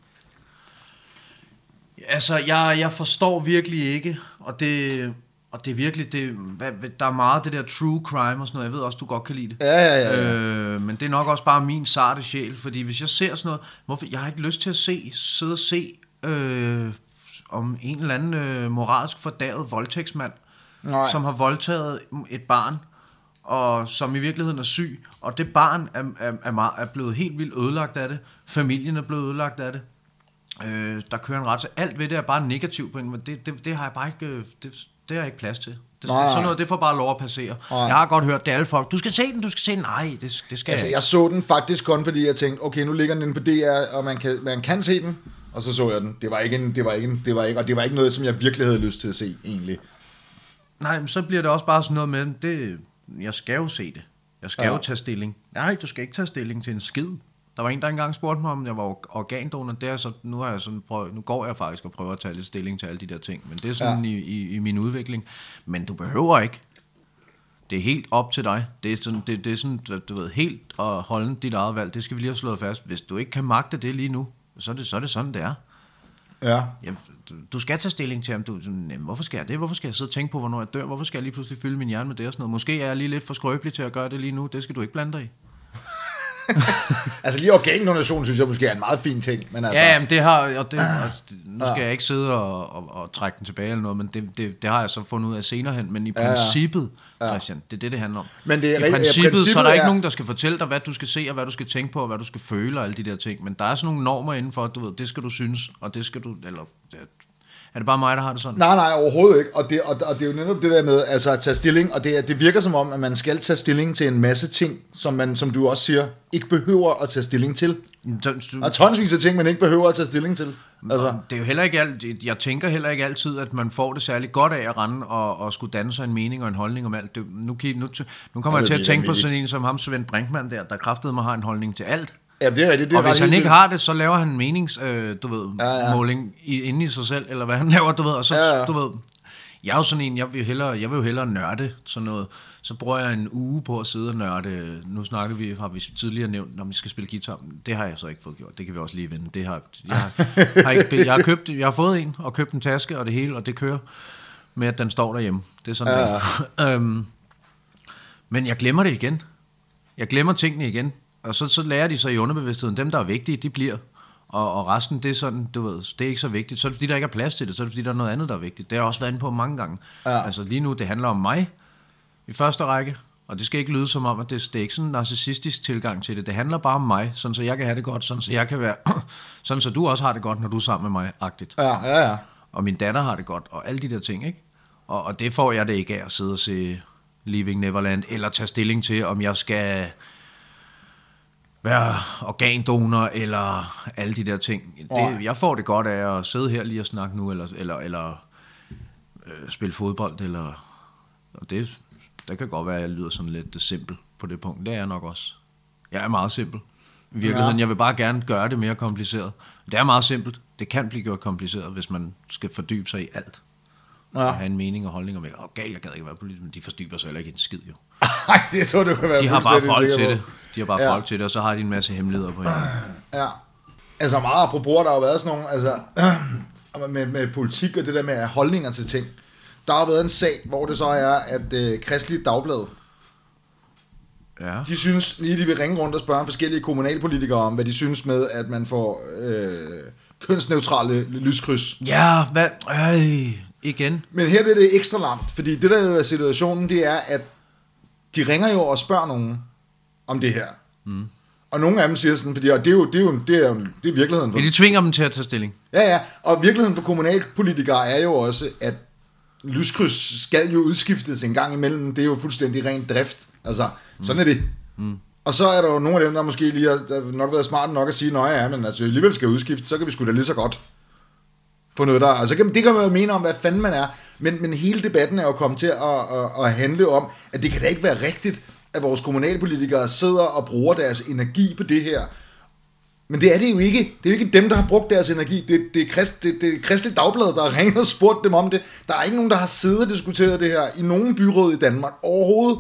Altså, jeg, jeg forstår virkelig ikke, og det, og det er virkelig, det, hvad, der er meget det der true crime og sådan noget. Jeg ved også, du godt kan lide det. Ja, ja, ja. ja. Øh, men det er nok også bare min sarte sjæl, fordi hvis jeg ser sådan noget, hvorfor, jeg har ikke lyst til at se, sidde og se øh, om en eller anden øh, moralsk fordaget voldtægtsmand, Nej. som har voldtaget et barn, og som i virkeligheden er syg, og det barn er, er, er, meget, er blevet helt vildt ødelagt af det, familien er blevet ødelagt af det, øh, der kører en ret, så alt ved det er bare negativt på en måde. det, det, det har jeg bare ikke, øh, det, det har jeg ikke plads til. Det, Nej, sådan noget, det får bare lov at passere. Nej. Jeg har godt hørt det er alle folk, du skal se den, du skal se den. Nej, det, det skal Altså, jeg jeg så den faktisk kun, fordi jeg tænkte, okay, nu ligger den inde på DR, og man kan, man kan se den. Og så så jeg den. Det var ikke, en, det var ikke, en, det var ikke, og det var ikke noget, som jeg virkelig havde lyst til at se, egentlig. Nej, men så bliver det også bare sådan noget med, det, jeg skal jo se det. Jeg skal Ja. jo tage stilling. Nej, du skal ikke tage stilling til en skid. Der var en, der engang spurgte mig, om jeg var organdonor. Det er så, nu, har jeg sådan prøvet, nu går jeg faktisk og prøver at tage lidt stilling til alle de der ting. Men det er sådan ja. i, i, i min udvikling. Men du behøver ikke. Det er helt op til dig. Det er sådan, det, det er sådan du ved, helt at holde dit eget valg. Det skal vi lige have slået fast. Hvis du ikke kan magte det lige nu, så er det, så er det sådan, det er. Ja. Jamen, du, skal tage stilling til, om du, sådan, jamen, hvorfor skal jeg det? Hvorfor skal jeg sidde og tænke på, hvornår jeg dør? Hvorfor skal jeg lige pludselig fylde min hjerne med det og sådan noget? Måske er jeg lige lidt for skrøbelig til at gøre det lige nu. Det skal du ikke blande dig i. <laughs> Altså lige organdonation synes jeg måske er en meget fin ting, men altså... Ja, jamen, det har, og det, og det, nu skal jeg ikke sidde og, og, og trække den tilbage eller noget, men det, det, det har jeg så fundet ud af senere hen. Men i Ja, ja. princippet, Christian, det er det, det handler om. Men det er I rigtig- ja, princippet, så er princippet der ikke er- nogen, der skal fortælle dig, hvad du skal se, og hvad du skal tænke på, og hvad du skal føle, og alle de der ting. Men der er sådan nogle normer indenfor, du ved, det skal du synes, og det skal du, eller, er det bare mig, der har det sådan? Nej, nej, overhovedet ikke. Og det, og, og det er jo netop det der med altså, at tage stilling, og det, det virker som om, at man skal tage stilling til en masse ting, som man, som du også siger, ikke behøver at tage stilling til. Der er tonsvis af ting, man ikke behøver at tage stilling til. Altså, Det er jo heller ikke alt, jeg tænker heller ikke altid, at man får det særlig godt af at rende og, og skulle danne sig en mening og en holdning om alt. Det, nu, nu, nu kommer Ja, jeg til at tænke på sådan en som ham, Svend Brinkmann der, der kraftede mig har en holdning til alt. Ja, det er rigtigt. Det er og hvis han ikke har det, så laver han en menings, øh, du ved, Ja, ja, måling i, inde i sig selv, eller hvad han <laughs> laver, du ved, og så, Ja, ja. du ved, jeg er jo sådan en, jeg vil, hellere, jeg vil jo hellere nørde sådan noget. Så bruger jeg en uge på at sidde og nørde. Nu snakker vi, har vi tidligere nævnt, når vi skal spille guitar. Det har jeg så ikke fået gjort. Det kan vi også lige vende. Det har, jeg, har ikke, jeg, har købt, jeg har fået en, og købt en taske og det hele, og det kører med, at den står derhjemme. Det er sådan, ja. <laughs> øhm, Men jeg glemmer det igen. Jeg glemmer tingene igen. Og så, så lærer de så i underbevidstheden, dem der er vigtige, de bliver. Og, og resten, det er sådan, du ved, det er ikke så vigtigt. Så er det fordi, der ikke er plads til det. Så er det fordi, der er noget andet, der er vigtigt. Det har jeg også været inde på mange gange. Ja. Altså lige nu, det handler om mig i første række. Og det skal ikke lyde som om, at det, det er ikke sådan en narcissistisk tilgang til det. Det handler bare om mig, sådan så jeg kan have det godt, sådan så jeg kan være, <clears throat> sådan så du også har det godt, når du er sammen med mig, agtigt Ja, ja, ja. og min datter har det godt, og alle de der ting, ikke? Og, og det får jeg det ikke af at sidde og se Leaving Neverland, eller tage stilling til, om jeg skal være organdonor, eller alle de der ting. Det, jeg får det godt af at sidde her lige og snakke nu, eller, eller, eller øh, spille fodbold, eller... Og det, det kan godt være, at jeg lyder sådan lidt simpel på det punkt. Det er jeg nok også. Jeg er meget simpel. I virkeligheden, Ja. jeg vil bare gerne gøre det mere kompliceret. Det er meget simpelt. Det kan blive gjort kompliceret, hvis man skal fordybe sig i alt. Ja. Og have en mening og holdning om, at oh, galt, jeg gad ikke være politisk, men de fordyber sig heller ikke en skid, jo. Ej, det tror du kan være De har bare folk til det. De har bare Ja. folk til det, og så har de en masse hemmeligheder på hinanden. Ja. Altså meget apropos, der har været sådan nogle, altså, <clears throat> med, med politik og det der med holdninger til ting. Der har været en sag, hvor det så er, at øh, Kristelig Dagblad, Ja. de synes lige, de vil ringe rundt og spørge forskellige kommunalpolitikere om, hvad de synes med, at man får øh, kønsneutrale lyskryds. Ja, hvad? Øh, igen. Men her bliver det ekstra langt, fordi det der er situationen, det er, at de ringer jo og spørger nogen om det her. Mm. Og nogle af dem siger sådan, fordi og det er jo, det er jo, det er jo det er virkeligheden for Ja, de tvinger dem til at tage stilling. Ja, ja, og virkeligheden for kommunalpolitikere er jo også, at lyskryds skal jo udskiftes en gang imellem. Det er jo fuldstændig ren drift. Altså, mm. sådan er det. Mm. Og så er der jo nogle af dem, der måske lige har der nok været smart nok at sige, nej ja, men altså alligevel skal udskiftes, så kan vi sgu da lige så godt få noget der. Altså, det kan man jo mene om, hvad fanden man er. Men, men hele debatten er jo kommet til at, at, at handle om, at det kan da ikke være rigtigt, at vores kommunalpolitikere sidder og bruger deres energi på det her. Men det er det jo ikke. Det er jo ikke dem, der har brugt deres energi. Det, det, er, krist, det, det er Kristelig Dagblad, der har ringet og spurgt dem om det. Der er ikke nogen, der har siddet og diskuteret det her i nogen byråd i Danmark overhovedet.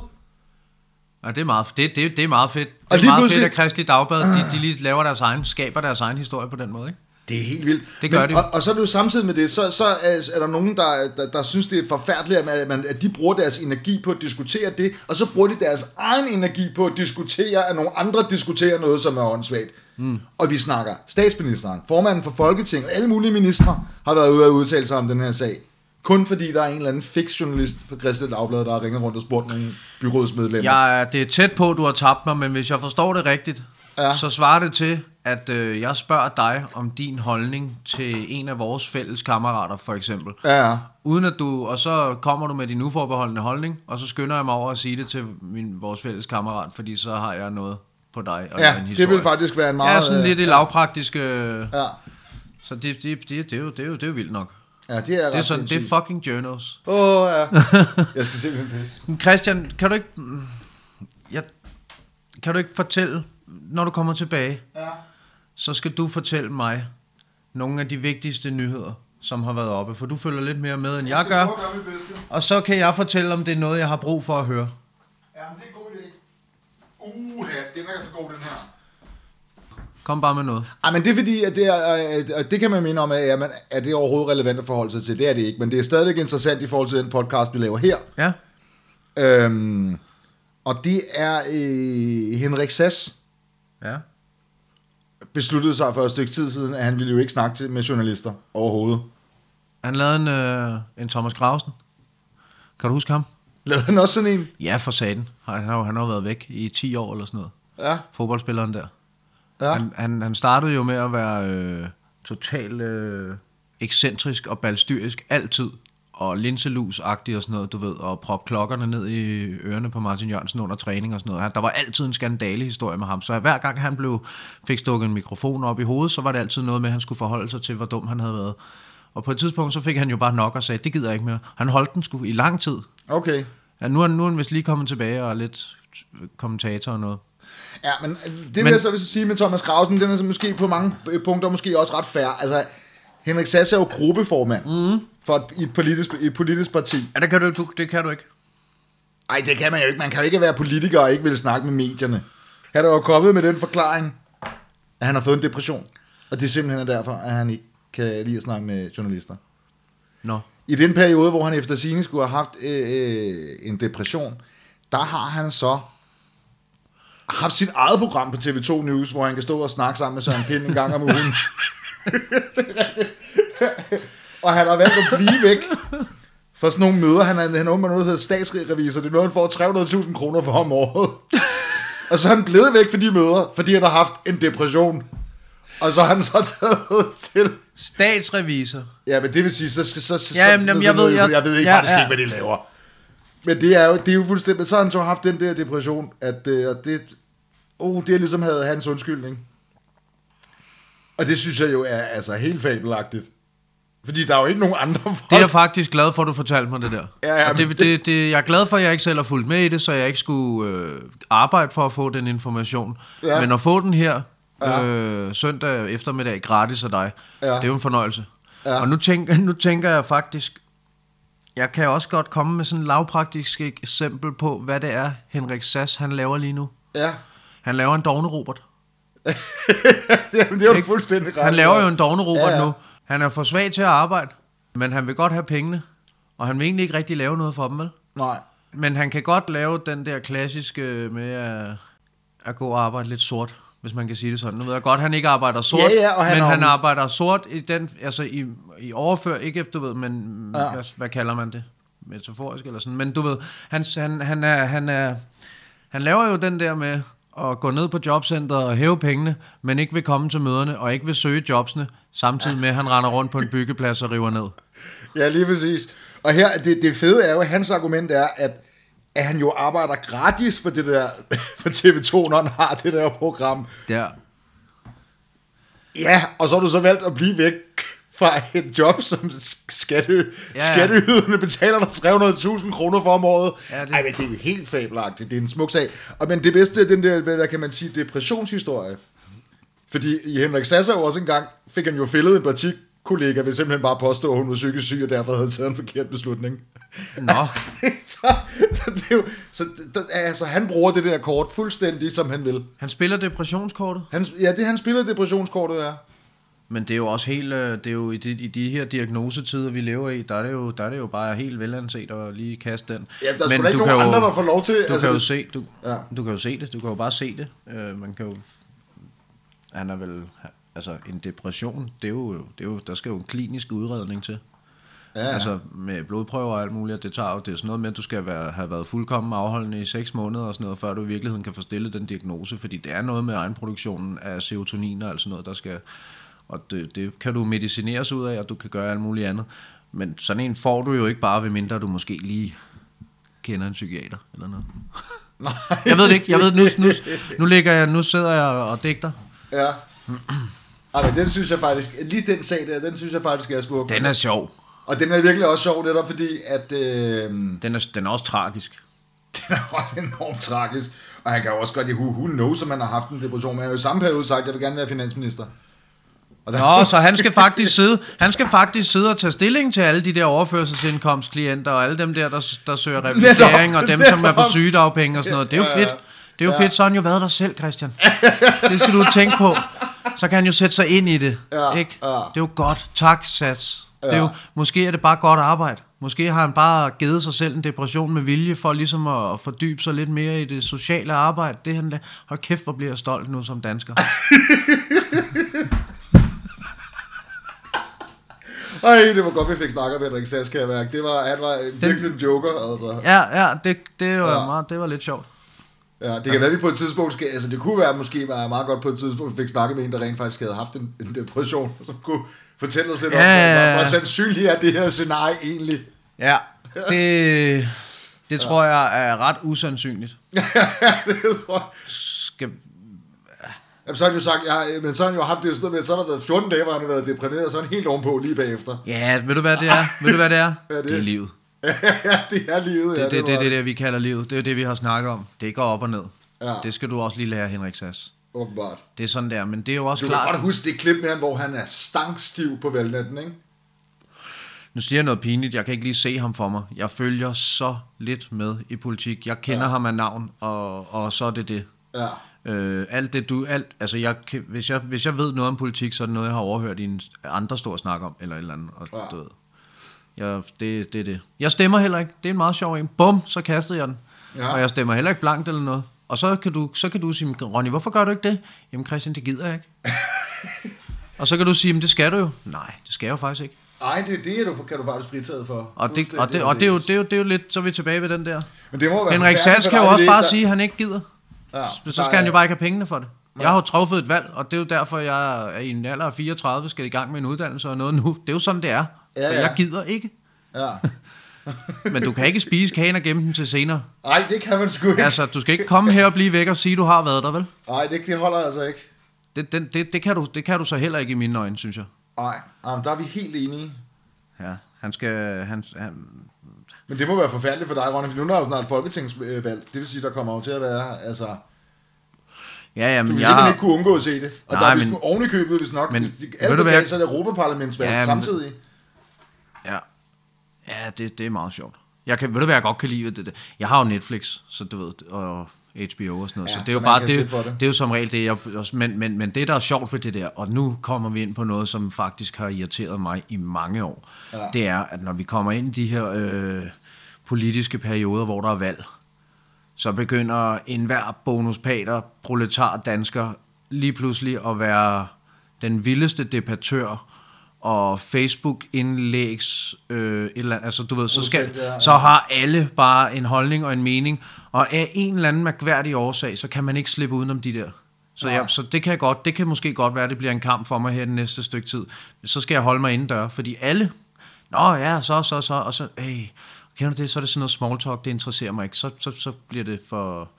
Ja, det er meget, det, det, det er meget fedt. Det Og er lige meget pludselig- fedt, at Kristelig Dagblad, de, de lige laver deres egen, skaber deres egen historie på den måde, ikke? Det er helt vildt. Det gør Men, det. Og, og så er det samtidig med det, så, så er, er der nogen, der, der, der synes, det er forfærdeligt, at, man, at de bruger deres energi på at diskutere det, og så bruger de deres egen energi på at diskutere, at nogle andre diskuterer noget, som er åndssvagt. Mm. Og vi snakker statsministeren, formanden for Folketinget, alle mulige ministre har været ude at udtale sig om den her sag. Kun fordi der er en eller anden fix-journalist på Kristelig Dagblad, der har ringet rundt og spurgt nogle byrådsmedlemmer. Er- det er tæt på, du har tabt mig, men hvis jeg forstår det rigtigt, Ja. så svarer det til, at øh, jeg spørger dig om din holdning til en af vores fælles kammerater, for eksempel. Ja, ja. Uden at du, og så kommer du med din uforbeholdende holdning, og så skynder jeg mig over at sige det til min, vores fælles kammerat, fordi så har jeg noget på dig og Ja, en det historie. vil faktisk være en meget... Ja, sådan lidt øh, det lavpraktiske... Ja, Så det, det, det, det, er jo, det, er jo, det er jo vildt nok. ja det er Det er, sådan, det sindssygt. er fucking journals. Åh, oh, ja. Jeg skal simpelthen pisse. <laughs> Men Christian, kan du ikke... Jeg, kan du ikke fortælle, når du kommer tilbage, Ja. så skal du fortælle mig nogle af de vigtigste nyheder, som har været oppe, for du følger lidt mere med, end jeg skal gør. bedste. Og så kan jeg fortælle, om det er noget, jeg har brug for at høre. Ja, men det er en god idé. Uh, den er så god, den her. Kom bare med noget. Ej, men det er fordi, at det, er, øh, og det kan man minde om, at jamen, er det overhovedet relevant at forholde sig til? Det er det ikke, men det er stadigvæk interessant i forhold til den podcast, vi laver her. Ja? Øhm, og det er øh, Henrik Sass Ja. besluttede sig for et stykke tid siden, at han ville jo ikke snakke med journalister overhovedet. Han lavede en, øh, en Thomas Grausen. Kan du huske ham? Lavede han også sådan en? Ja, for saten. Han har, jo- han har været væk i 10 år eller sådan noget. Ja. Fodboldspilleren der. ja. Han, han, han startede jo med at være øh, totalt øh, ekscentrisk og balstyrisk altid. Og linselus-agtig og sådan noget, du ved. Og prop klokkerne ned i ørerne på Martin Jørgensen under træning og sådan noget. Han, der var altid en skandalehistorie med ham. Så hver gang han blev, fik stukket en mikrofon op i hovedet, så var det altid noget med, at han skulle forholde sig til, hvor dum han havde været. Og på et tidspunkt, så fik han jo bare nok og sagde, det gider jeg ikke mere. Han holdt den sgu i lang tid. Okay. Ja, nu er, nu er han vist lige kommet tilbage og lidt kommentator og noget. Ja, men det vil men, jeg så vil sige med Thomas Grausen, den er så måske på mange punkter måske også ret fair. Altså, Henrik Sass er jo gruppeformand mm. for et, et, politisk, et politisk parti. Ja, det kan du, du, det kan du ikke. Nej, det kan man jo ikke. Man kan jo ikke være politiker og ikke vil snakke med medierne. Han er jo kommet med den forklaring, at han har fået en depression. Og det er simpelthen derfor, at han ikke kan lide at snakke med journalister. Nå. I den periode, hvor han efter sine skulle have haft øh, øh, en depression, der har han så haft sit eget program på TV2 News, hvor han kan stå og snakke sammen med Søren Pind en gang om ugen. <laughs> og han har valgt at blive væk for sådan nogle møder. Han er, han er noget med noget, der hedder statsrevisor. Det er noget, han får 300.000 kroner for om året. og så er han blevet væk for de møder, fordi han har haft en depression. Og så har han så taget til... Statsrevisor. Ja, men det vil sige, så skal så, så, Ja, jamen, så, jeg ved- jeg- jeg ved ikke ja, faktisk ja. ikke, hvad de laver. Men det er jo, det er jo fuldstændig... Så har han så haft den der depression, at øh, det, oh, det er ligesom havde hans undskyldning. Og det synes jeg jo er altså helt fabelagtigt. Fordi der er jo ikke nogen andre folk. <laughs> Det er jeg faktisk glad for, at du fortalte mig det der. Ja, ja, og men det, det, det, jeg er glad for, at jeg ikke selv har fulgt med i det, så jeg ikke skulle øh, arbejde for at få den information. Ja. Men at få den her Ja. øh, søndag eftermiddag gratis af dig, Ja. det er jo en fornøjelse. Ja. Og nu tænker, <laughs> nu tænker jeg faktisk, jeg kan også godt komme med sådan et lavpraktisk eksempel på, hvad det er, Henrik Sass han laver lige nu. Ja. Han laver en dogne Robert. <laughs> Jamen, det er jo fuldstændig ret. Han laver jo en dogne Robert Ja, ja, nu. Han er for svag til at arbejde, men han vil godt have pengene, og han vil egentlig ikke rigtig lave noget for dem, vel? Nej. Men han kan godt lave den der klassiske med at, at gå og arbejde lidt sort, hvis man kan sige det sådan. Nu ved jeg godt, han ikke arbejder sort, Ja, ja, han men har han arbejder sort i den, altså i, i overfør, ikke du ved, men ja. hvad, hvad, kalder man det? Metaforisk eller sådan. Men du ved, han, han, han, er, han, er, han laver jo den der med at gå ned på jobcentret og hæve pengene, men ikke vil komme til møderne og ikke vil søge jobsene, samtidig med, at han render rundt på en byggeplads og river ned. Ja, lige præcis. Og her, det, det fede er jo, at hans argument er, at, at han jo arbejder gratis for det der, <laughs> for TV2, når han har det der program. Der. Ja, og så har du så valgt at blive væk fra et job, som skatte, ja. Ja. skatteyderne betaler dig 300.000 kroner for om året. Ja, Ja, det... Ej, men det er jo helt fabelagtigt. Det er en smuk sag. Og, men det bedste er den der, hvad kan man sige, depressionshistorie. Fordi i Henrik Sasser også engang fik han jo fældet en partikollega ved simpelthen bare påstå, at hun var psykisk syg, og derfor havde taget en forkert beslutning. Nå, <laughs> så, så, det er jo, så altså, han bruger det der kort fuldstændig, som han vil. han spiller depressionskortet. Han, ja, det han spiller depressionskortet er. Men det er jo også helt, øh, det er jo i de, i de her diagnosetider, vi lever i, der er det jo, der er det jo bare helt velanset at lige kaste den. Ja, der er sgu da ikke nogen andre, der får lov til... Du altså, kan jo se, du, Ja. du kan jo se det, du kan jo bare se det. Uh, man kan jo, han er vel, altså en depression, det er jo, det er jo, der skal jo en klinisk udredning til. Ja. Altså med blodprøver og alt muligt, det tager jo, det er sådan noget med, at du skal være, have været fuldkommen afholdende i 6 måneder og sådan noget, før du i virkeligheden kan få stillet den diagnose, fordi det er noget med egenproduktionen af serotonin og alt sådan noget, der skal, og det, det kan du medicineres ud af, og du kan gøre alt muligt andet. Men sådan en får du jo ikke bare, ved mindre du måske lige kender en psykiater eller noget. Nej. Jeg ved det ikke, jeg ved, nu, nu, nu, ligger jeg, nu sidder jeg og digter. Ja. Ej, men den synes jeg faktisk, lige den sag der, den synes jeg faktisk er smuk. Den er sjov. Og den er virkelig også sjov, netop fordi, at øh, den Den er, den er også tragisk. er også enormt tragisk. Og han kan jo også godt, who, who knows, at man har haft en depression, men han har jo i samme periode sagt, at jeg vil gerne være finansminister. Og der, Nå, så han skal faktisk sidde, han skal faktisk sidde og tage stilling til alle de der overførselsindkomstklienter og alle dem der, der, der søger revalidering og dem, som er på sygedagpenge og sådan noget. Det er jo Ja, ja. fedt. Det er jo fedt, så har han jo været der selv, Christian. Det skal du tænke på. Så kan han jo sætte sig ind i det. Ja, Ikke? ja. Det er jo godt. Tak, Sats. Det er Ja. jo, måske er det bare godt arbejde. Måske har han bare givet sig selv en depression med vilje for ligesom at fordybe sig lidt mere i det sociale arbejde. Det han da. Hold kæft, hvor bliver jeg stolt nu som dansker. <laughs> Ej, det var godt, vi fik snakket med Henrik mærke. Det var, han var en, virkelig en joker, altså. Ja, ja, det, det, var, Ja. ja. Meget, det var lidt sjovt. Ja, det kan være, at vi på et tidspunkt skal, altså det kunne være måske være meget godt på et tidspunkt, at vi fik snakket med en, der rent faktisk havde haft en, en depression, <laughs> som kunne fortælle os lidt om, Ja, ja, hvor, ja. sandsynligt er det her scenarie egentlig. Ja, det, det tror jeg er ret usandsynligt. <laughs> det tror jeg. Skal, Jamen, så har han jo sagt, ja, men så har han jo haft det sådan med, så har der været 14 dage, hvor han har været deprimeret, og så er han helt ovenpå lige bagefter. ja, ved du hvad det er? Ved du hvad det er? <laughs> Hvad er det? det er livet. <laughs> ja, det er livet, ja. Det, det, det, det er det, vi kalder livet. Det er det, vi har snakket om. Det går op og ned. Ja. Det skal du også lige lære, Henrik Sass. Åbenbart. Det er sådan der, men det er jo også Du kan klart... godt huske det klip med ham, hvor han er stangstiv på valgnatten, ikke? Nu siger jeg noget pinligt, jeg kan ikke lige se ham for mig. Jeg følger så lidt med i politik. Jeg kender. Ja. ham af navn, og, og så er det det. Ja. Øh, alt det du, alt, altså jeg, hvis, jeg, hvis jeg ved noget om politik, så er det noget, jeg har overhørt i en andre stor snak om, eller et eller andet. Og, Ja. du ved, jeg, det, det er det. Jeg stemmer heller ikke. Det er en meget sjov en. Bum, så kastede jeg den. Ja. Og jeg stemmer heller ikke blankt eller noget. Og så kan du, så kan du sige, Ronny, hvorfor gør du ikke det? Jamen Christian, det gider jeg ikke. <laughs> og så kan du sige, men det skal du jo. Nej, det skal jeg jo faktisk ikke. Ej, det, det er du, kan du faktisk fritaget for. Og det, og det, og det, er, jo, det, er, jo, det er jo lidt, så er vi tilbage ved den der. Men det må være Henrik for kan jo også det bare sige, at han ikke gider. Ja, Så skal er- han jo bare ikke have pengene for det. Jeg har jo truffet et valg, og det er jo derfor, jeg er i en alder af 34, skal i gang med en uddannelse og noget nu. Det er jo sådan, det er. Ja, For ja. jeg gider ikke. Ja. <laughs> Men du kan ikke spise kagen og gemme den til senere. Ej, det kan man sgu ikke. Altså, du skal ikke komme her og blive væk og sige, du har været der, vel? Ej, det, det holder altså ikke. Det, det, det, det, kan du, det kan du så heller ikke i mine øjne, synes jeg. Ej, Ej, der er vi helt enige. Ja, han skal... Han, han, Men det må være forfærdeligt for dig, Ronny, for nu er der jo snart folketingsvalg. Det vil sige, der kommer jo til at være, altså... ja, ja, Du men vil jeg simpelthen ikke kunne undgå at se det. Og Nej, der er vist men- men, oven i købet, hvis nok, men hvis alt du det hvad, så er det Europaparlamentsvalg Ja, men- samtidig. Ja, ja det, det er meget sjovt. Jeg kan, ved du hvad jeg godt kan lide det, det? Jeg har jo Netflix, så du ved, og HBO og sådan noget, Ja, så det er jo bare, det, det. det. er jo som regel det, jeg, men, men, men det der er sjovt ved det der, og nu kommer vi ind på noget, som faktisk har irriteret mig i mange år, ja. det er, at når vi kommer ind i de her øh, politiske perioder, hvor der er valg, så begynder enhver bonuspater, proletar dansker, lige pludselig at være den vildeste debattør, og Facebook-indlægs, øh, eller altså du ved, så, skal, så har alle bare en holdning og en mening, og af en eller anden mærkværdig årsag, så kan man ikke slippe udenom de der. Så, ja, så det kan jeg godt, det kan måske godt være, at det bliver en kamp for mig her det næste stykke tid. Så skal jeg holde mig indendør, fordi alle, nå ja, så, så, så, og så, hey, kender du det, så er det sådan noget small talk, det interesserer mig ikke. Så, så, så bliver det for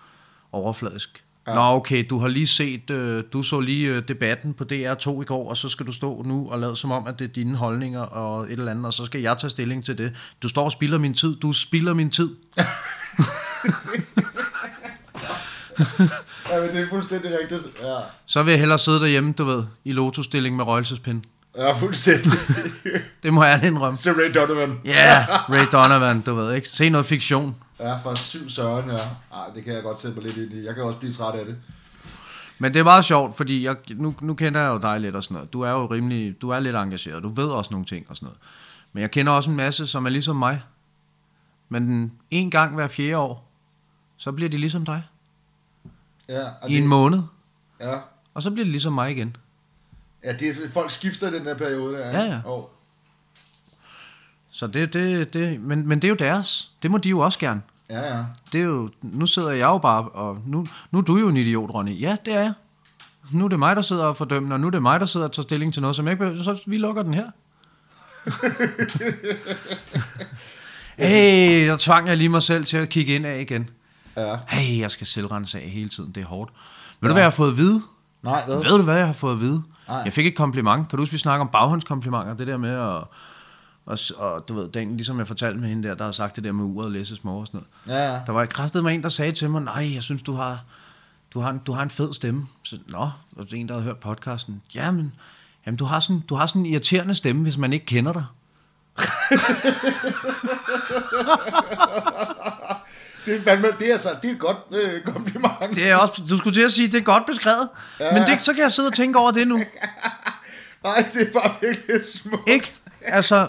overfladisk. Ja. Nå okay, du har lige set, øh, du så lige øh, debatten på DR2 i går, og så skal du stå nu og lade som om, at det er dine holdninger og et eller andet, og så skal jeg tage stilling til det. Du står og spilder min tid, du spilder min tid. <laughs> Ja, men det er fuldstændig rigtigt. Ja, Så vil jeg hellere sidde derhjemme, du ved, i lotusstilling med røgelsespind. ja fuldstændig. Det må jeg indrømme. Så Ray Donovan. Ja, yeah, Ray Donovan, du ved ikke. Se noget fiktion. Ja, fra syv søren, ja. Ej, det kan jeg godt sætte mig lidt ind i. Jeg kan også blive træt af det. Men det er meget sjovt, fordi jeg, nu, nu kender jeg jo dig lidt og sådan noget. Du er jo rimelig, du er lidt engageret, du ved også nogle ting og sådan noget. Men jeg kender også en masse, som er ligesom mig. Men en gang hver fjerde år, så bliver de ligesom dig. Ja, og I det, en måned. ja. Og så bliver de ligesom mig igen. ja det er, folk skifter den der periode der. Ja, ja. Og, Så det, det, det, men, men det er jo deres. Det må de jo også gerne. ja, ja. Det er jo, nu sidder jeg jo bare, og nu, nu er du jo en idiot, Ronny. Ja, det er jeg. Nu er det mig, der sidder og fordømmer, og nu er det mig, der sidder og tager stilling til noget, som jeg ikke behøver. Så vi lukker den her. <laughs> hey, der tvang jeg lige mig selv til at kigge ind af igen. Ja. Hey, jeg skal selvrense af hele tiden, det er hårdt. Ved du, hvad jeg har fået at vide? Nej, hvad? Ved du, hvad jeg har fået at vide? Nej. Jeg fik et kompliment. Kan du huske, vi snakker om baghåndskomplimenter? Det der med at... Og, og du ved, den, ligesom jeg fortalte med hende der, der har sagt det der med uret og læse små og sådan noget. Ja, ja. Der var kræftet med en, der sagde til mig, nej, jeg synes, du har, du har, en, du har en fed stemme. Så, Nå, og det er en, der havde hørt podcasten. Jamen, jamen du, har sådan, du har sådan en irriterende stemme, hvis man ikke kender dig. <laughs> Det er, fandme, det er, så, det er et godt øh, kompliment. Det er også, du skulle til at sige, det er godt beskrevet. Ja. Men det, så kan jeg sidde og tænke over det nu. <laughs> Nej, det er bare virkelig smukt. Ikke? Altså,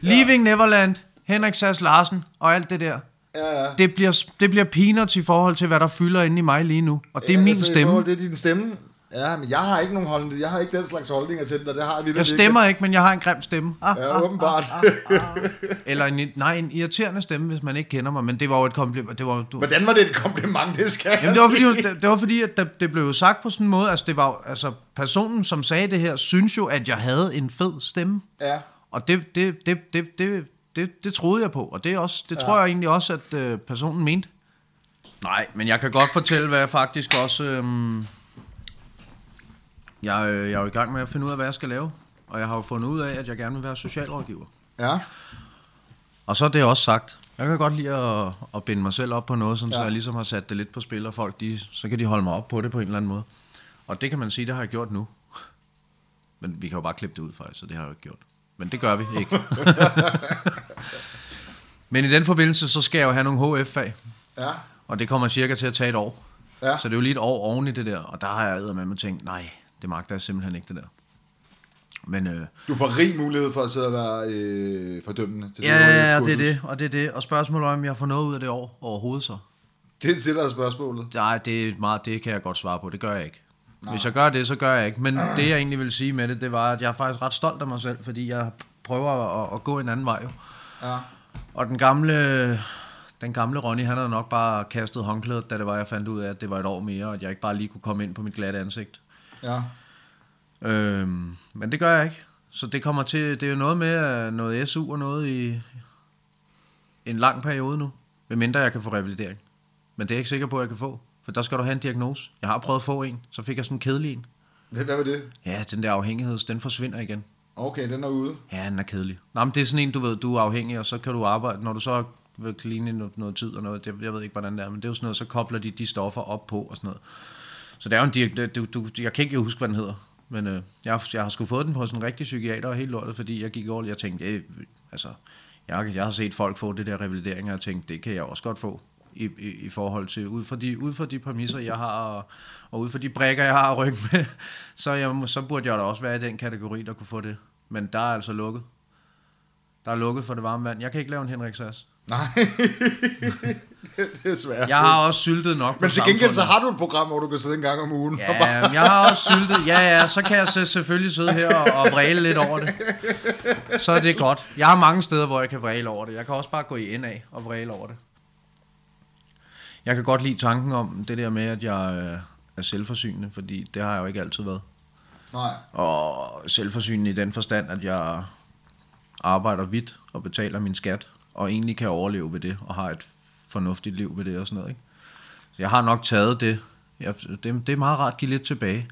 Leaving Neverland, Henrik Sass Larsen og alt det der. Ja, ja. Det bliver, det bliver peanuts i forhold til, hvad der fylder inde i mig lige nu. Og det er Ja, min altså, stemme. forhold til din stemme. Ja, men jeg har ikke nogen holdning. Jeg har ikke den slags holdninger til og det har vi Jeg stemmer ikke, men jeg har en grim stemme. Ah, Ja, åbenbart. Eller en, nej, en irriterende stemme, hvis man ikke kender mig. Men det var jo et kompliment. Det var, du, Hvordan var det et kompliment, det skal jamen, det var fordi, det, det var fordi at det, det blev jo sagt på sådan en måde, altså, det var, altså personen, som sagde det her, synes jo, at jeg havde en fed stemme. Ja, Og det, det, det, det, det, det, det troede jeg på, og det, er også, det Ja. tror jeg egentlig også, at øh, personen mente. Nej, men jeg kan godt fortælle, hvad jeg faktisk også... Øhm, jeg, øh, jeg er jo i gang med at finde ud af, hvad jeg skal lave. Og jeg har jo fundet ud af, at jeg gerne vil være socialrådgiver. ja. Og så er det også sagt. Jeg kan godt lide at, at binde mig selv op på noget, sådan, ja. så jeg ligesom har sat det lidt på spil, og folk, de, så kan de holde mig op på det på en eller anden måde. Og det kan man sige, det har jeg gjort nu. Men vi kan jo bare klippe det ud faktisk, så det har jeg jo ikke gjort. Men det gør vi ikke. <laughs> Men i den forbindelse, så skal jeg jo have nogle HF-fag, Ja, og det kommer cirka til at tage et år. ja. Så det er jo lige et år oven i det der, og der har jeg med mig tænkt, nej, det magter jeg simpelthen ikke det der. Men øh, Du får rig mulighed for at sidde og være øh, fordømmende. Til ja, ja, ja, det er det, og det er det. Og spørgsmålet er, om jeg får noget ud af det år overhovedet så. Det er det, der er spørgsmålet. Nej, det er meget, det kan jeg godt svare på. Det gør jeg ikke. Nej. Hvis jeg gør det, så gør jeg ikke. Men <clears throat> det, jeg egentlig vil sige med det, det var, at jeg er faktisk ret stolt af mig selv, fordi jeg prøver at, at gå en anden vej. Jo. Ja. Og den gamle, den gamle Ronny, han havde nok bare kastet håndklædet, da det var, jeg fandt ud af, at det var et år mere, og at jeg ikke bare lige kunne komme ind på mit glatte ansigt. Ja. Øhm, men det gør jeg ikke. Så det kommer til, det er jo noget med øh, noget SU og noget i en lang periode nu, medmindre jeg kan få revalidering. Men det er jeg ikke sikker på, at jeg kan få, for der skal du have en diagnose. Jeg har prøvet at få en, så fik jeg sådan en kedelig en. Hvad var det? Ja, den der afhængighed, den forsvinder igen. Okay, den er ude. Ja, den er kedelig. Nå, men det er sådan en, du ved, du er afhængig, og så kan du arbejde, når du så vil i noget, noget tid og noget, det, jeg ved ikke, hvordan det er, men det er jo sådan noget, så kobler de de stoffer op på og sådan noget. Så det er jo en diag- du, du, jeg kan ikke huske, hvad den hedder, men øh, jeg, har- jeg har sgu fået den på sådan en rigtig psykiater og helt lortet, fordi jeg gik over, og jeg tænkte, øh, altså, jeg, jeg har set folk få det der revalidering, og jeg tænkte, det kan jeg også godt få i, i, i forhold til, ud fra, de, ud fra de præmisser, jeg har, og, og ud fra de brækker, jeg har at rykke med, <laughs> så, jeg, så burde jeg da også være i den kategori, der kunne få det. Men der er altså lukket. Der er lukket for det varme vand. Jeg kan ikke lave en Henrik Sass. Nej, <laughs> det er svært. Jeg har også syltet nok Men til gengæld så har du et program, hvor du kan sidde en gang om ugen. Ja, men jeg har også syltet. Ja, ja, så kan jeg så selvfølgelig sidde her og, og vræle lidt over det. Så er det godt. Jeg har mange steder, hvor jeg kan vræle over det. Jeg kan også bare gå i NA og vræle over det. Jeg kan godt lide tanken om det der med, at jeg øh, er selvforsynende, fordi det har jeg jo ikke altid været. Nej. Og selvforsynende i den forstand, at jeg arbejder vidt og betaler min skat, og egentlig kan overleve ved det, og har et fornuftigt liv ved det og sådan noget. Ikke? Så jeg har nok taget det. Jeg, det. Det er meget rart at give lidt tilbage.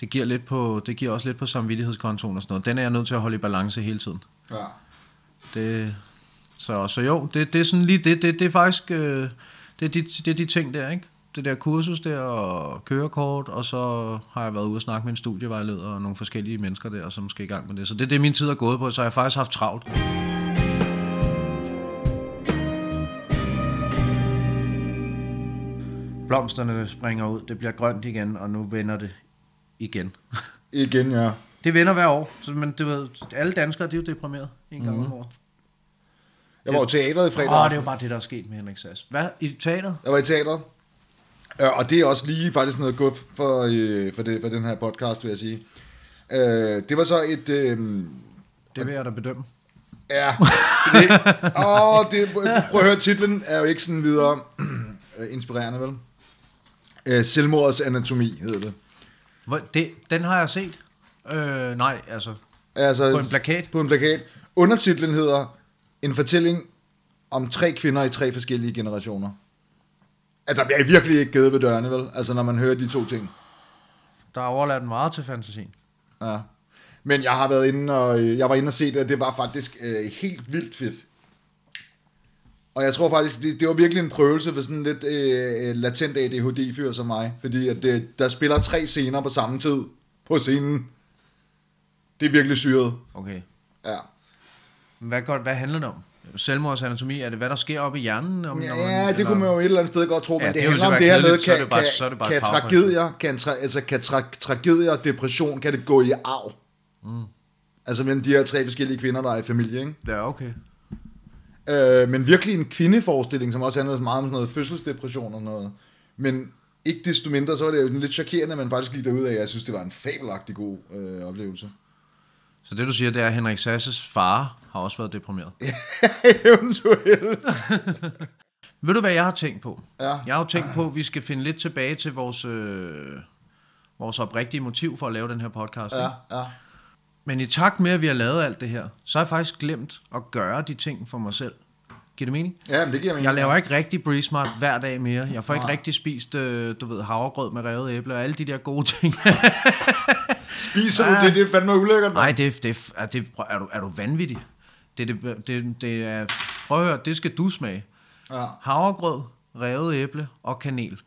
Det giver, lidt på, det giver også lidt på samvittighedskontoen og sådan noget. Den er jeg nødt til at holde i balance hele tiden. Ja. Det, så, så jo, det, det er sådan lige det. Det, det er faktisk øh, det, er de, det er de ting der, ikke? Det der kursus der og kørekort, og så har jeg været ude og snakke med en studievejleder og nogle forskellige mennesker der, som skal i gang med det. Så det er det, min tid er gået på, så jeg har faktisk haft travlt. Blomsterne springer ud, det bliver grønt igen, og nu vender det igen. Igen, ja. Det vender hver år, så, men du ved, alle danskere, de er jo deprimeret en gang om året. Jeg var jo i teateret i fredag. Åh, det er jo bare det, der er sket med Henrik Sass. Hvad? I teateret? Jeg var i teateret. Øh, Og det er også lige faktisk noget godt for, øh, for, det, for den her podcast, vil jeg sige. Øh, Det var så et... Øh, Det vil jeg da bedømme. Ja, det, åh, det, prøv at høre, titlen er jo ikke sådan videre øh, inspirerende, vel? Øh, Selvmordets anatomi hedder det. Hvor, det. Den har jeg set. Øh, nej, altså. Altså, På en plakat? På en plakat. Undertitlen hedder En fortælling om tre kvinder i tre forskellige generationer. At der bliver virkelig ikke givet ved dørene, vel? Altså, når man hører de to ting. Der er overladt meget til fantasien. Ja. Men jeg har været inde og, øh, jeg var inde og se det, og det var faktisk øh, helt vildt fedt. Og jeg tror faktisk, det, det var virkelig en prøvelse for sådan lidt øh, latent ADHD-fyr som mig. Fordi at det, der spiller tre scener på samme tid på scenen. Det er virkelig syret. Okay. Ja. Hvad, godt, hvad handler det om? Selvmords anatomi, er det hvad der sker op i hjernen? Om, når Ja, det kunne man jo et eller andet sted godt tro, men Ja, det, det handler om det her med, kan, bare- kan, bare kan tragedier, kan, tra, altså, kan tra, tragedier og depression, kan det gå i arv? Mm. Altså mellem de her tre forskellige kvinder, der er i familie, ikke? Ja, okay. Øh, men virkelig en kvindeforestilling, som også handlede meget om sådan noget fødselsdepression og noget. Men ikke desto mindre, så var det jo lidt chokerende, at man faktisk gik derud af. Jeg synes, det var en fabelagtig god øh, oplevelse. Så det du siger, det er, at Henrik Sasses far har også været deprimeret. <laughs> Eventuelt. <laughs> Ved du, hvad jeg har tænkt på? Ja. Jeg har jo tænkt på, at vi skal finde lidt tilbage til vores, øh, vores oprigtige motiv for at lave den her podcast. ikke? Ja, ja. Men i takt med, at vi har lavet alt det her, så har jeg faktisk glemt at gøre de ting for mig selv. Giver det mening? Ja, men det giver mening. Jeg laver ikke rigtig Breeze Smart hver dag mere. Jeg får ikke Nej. rigtig spist, øh, du ved, havregrød med revet æble og alle de der gode ting. <laughs> Spiser du det? Det er fandme ulækkert. Nej, det, det, er, det er, du, er du vanvittig? Det, det, det, det er Prøv at høre, det skal du smage. Ja. Havregrød, revet æble og kanel.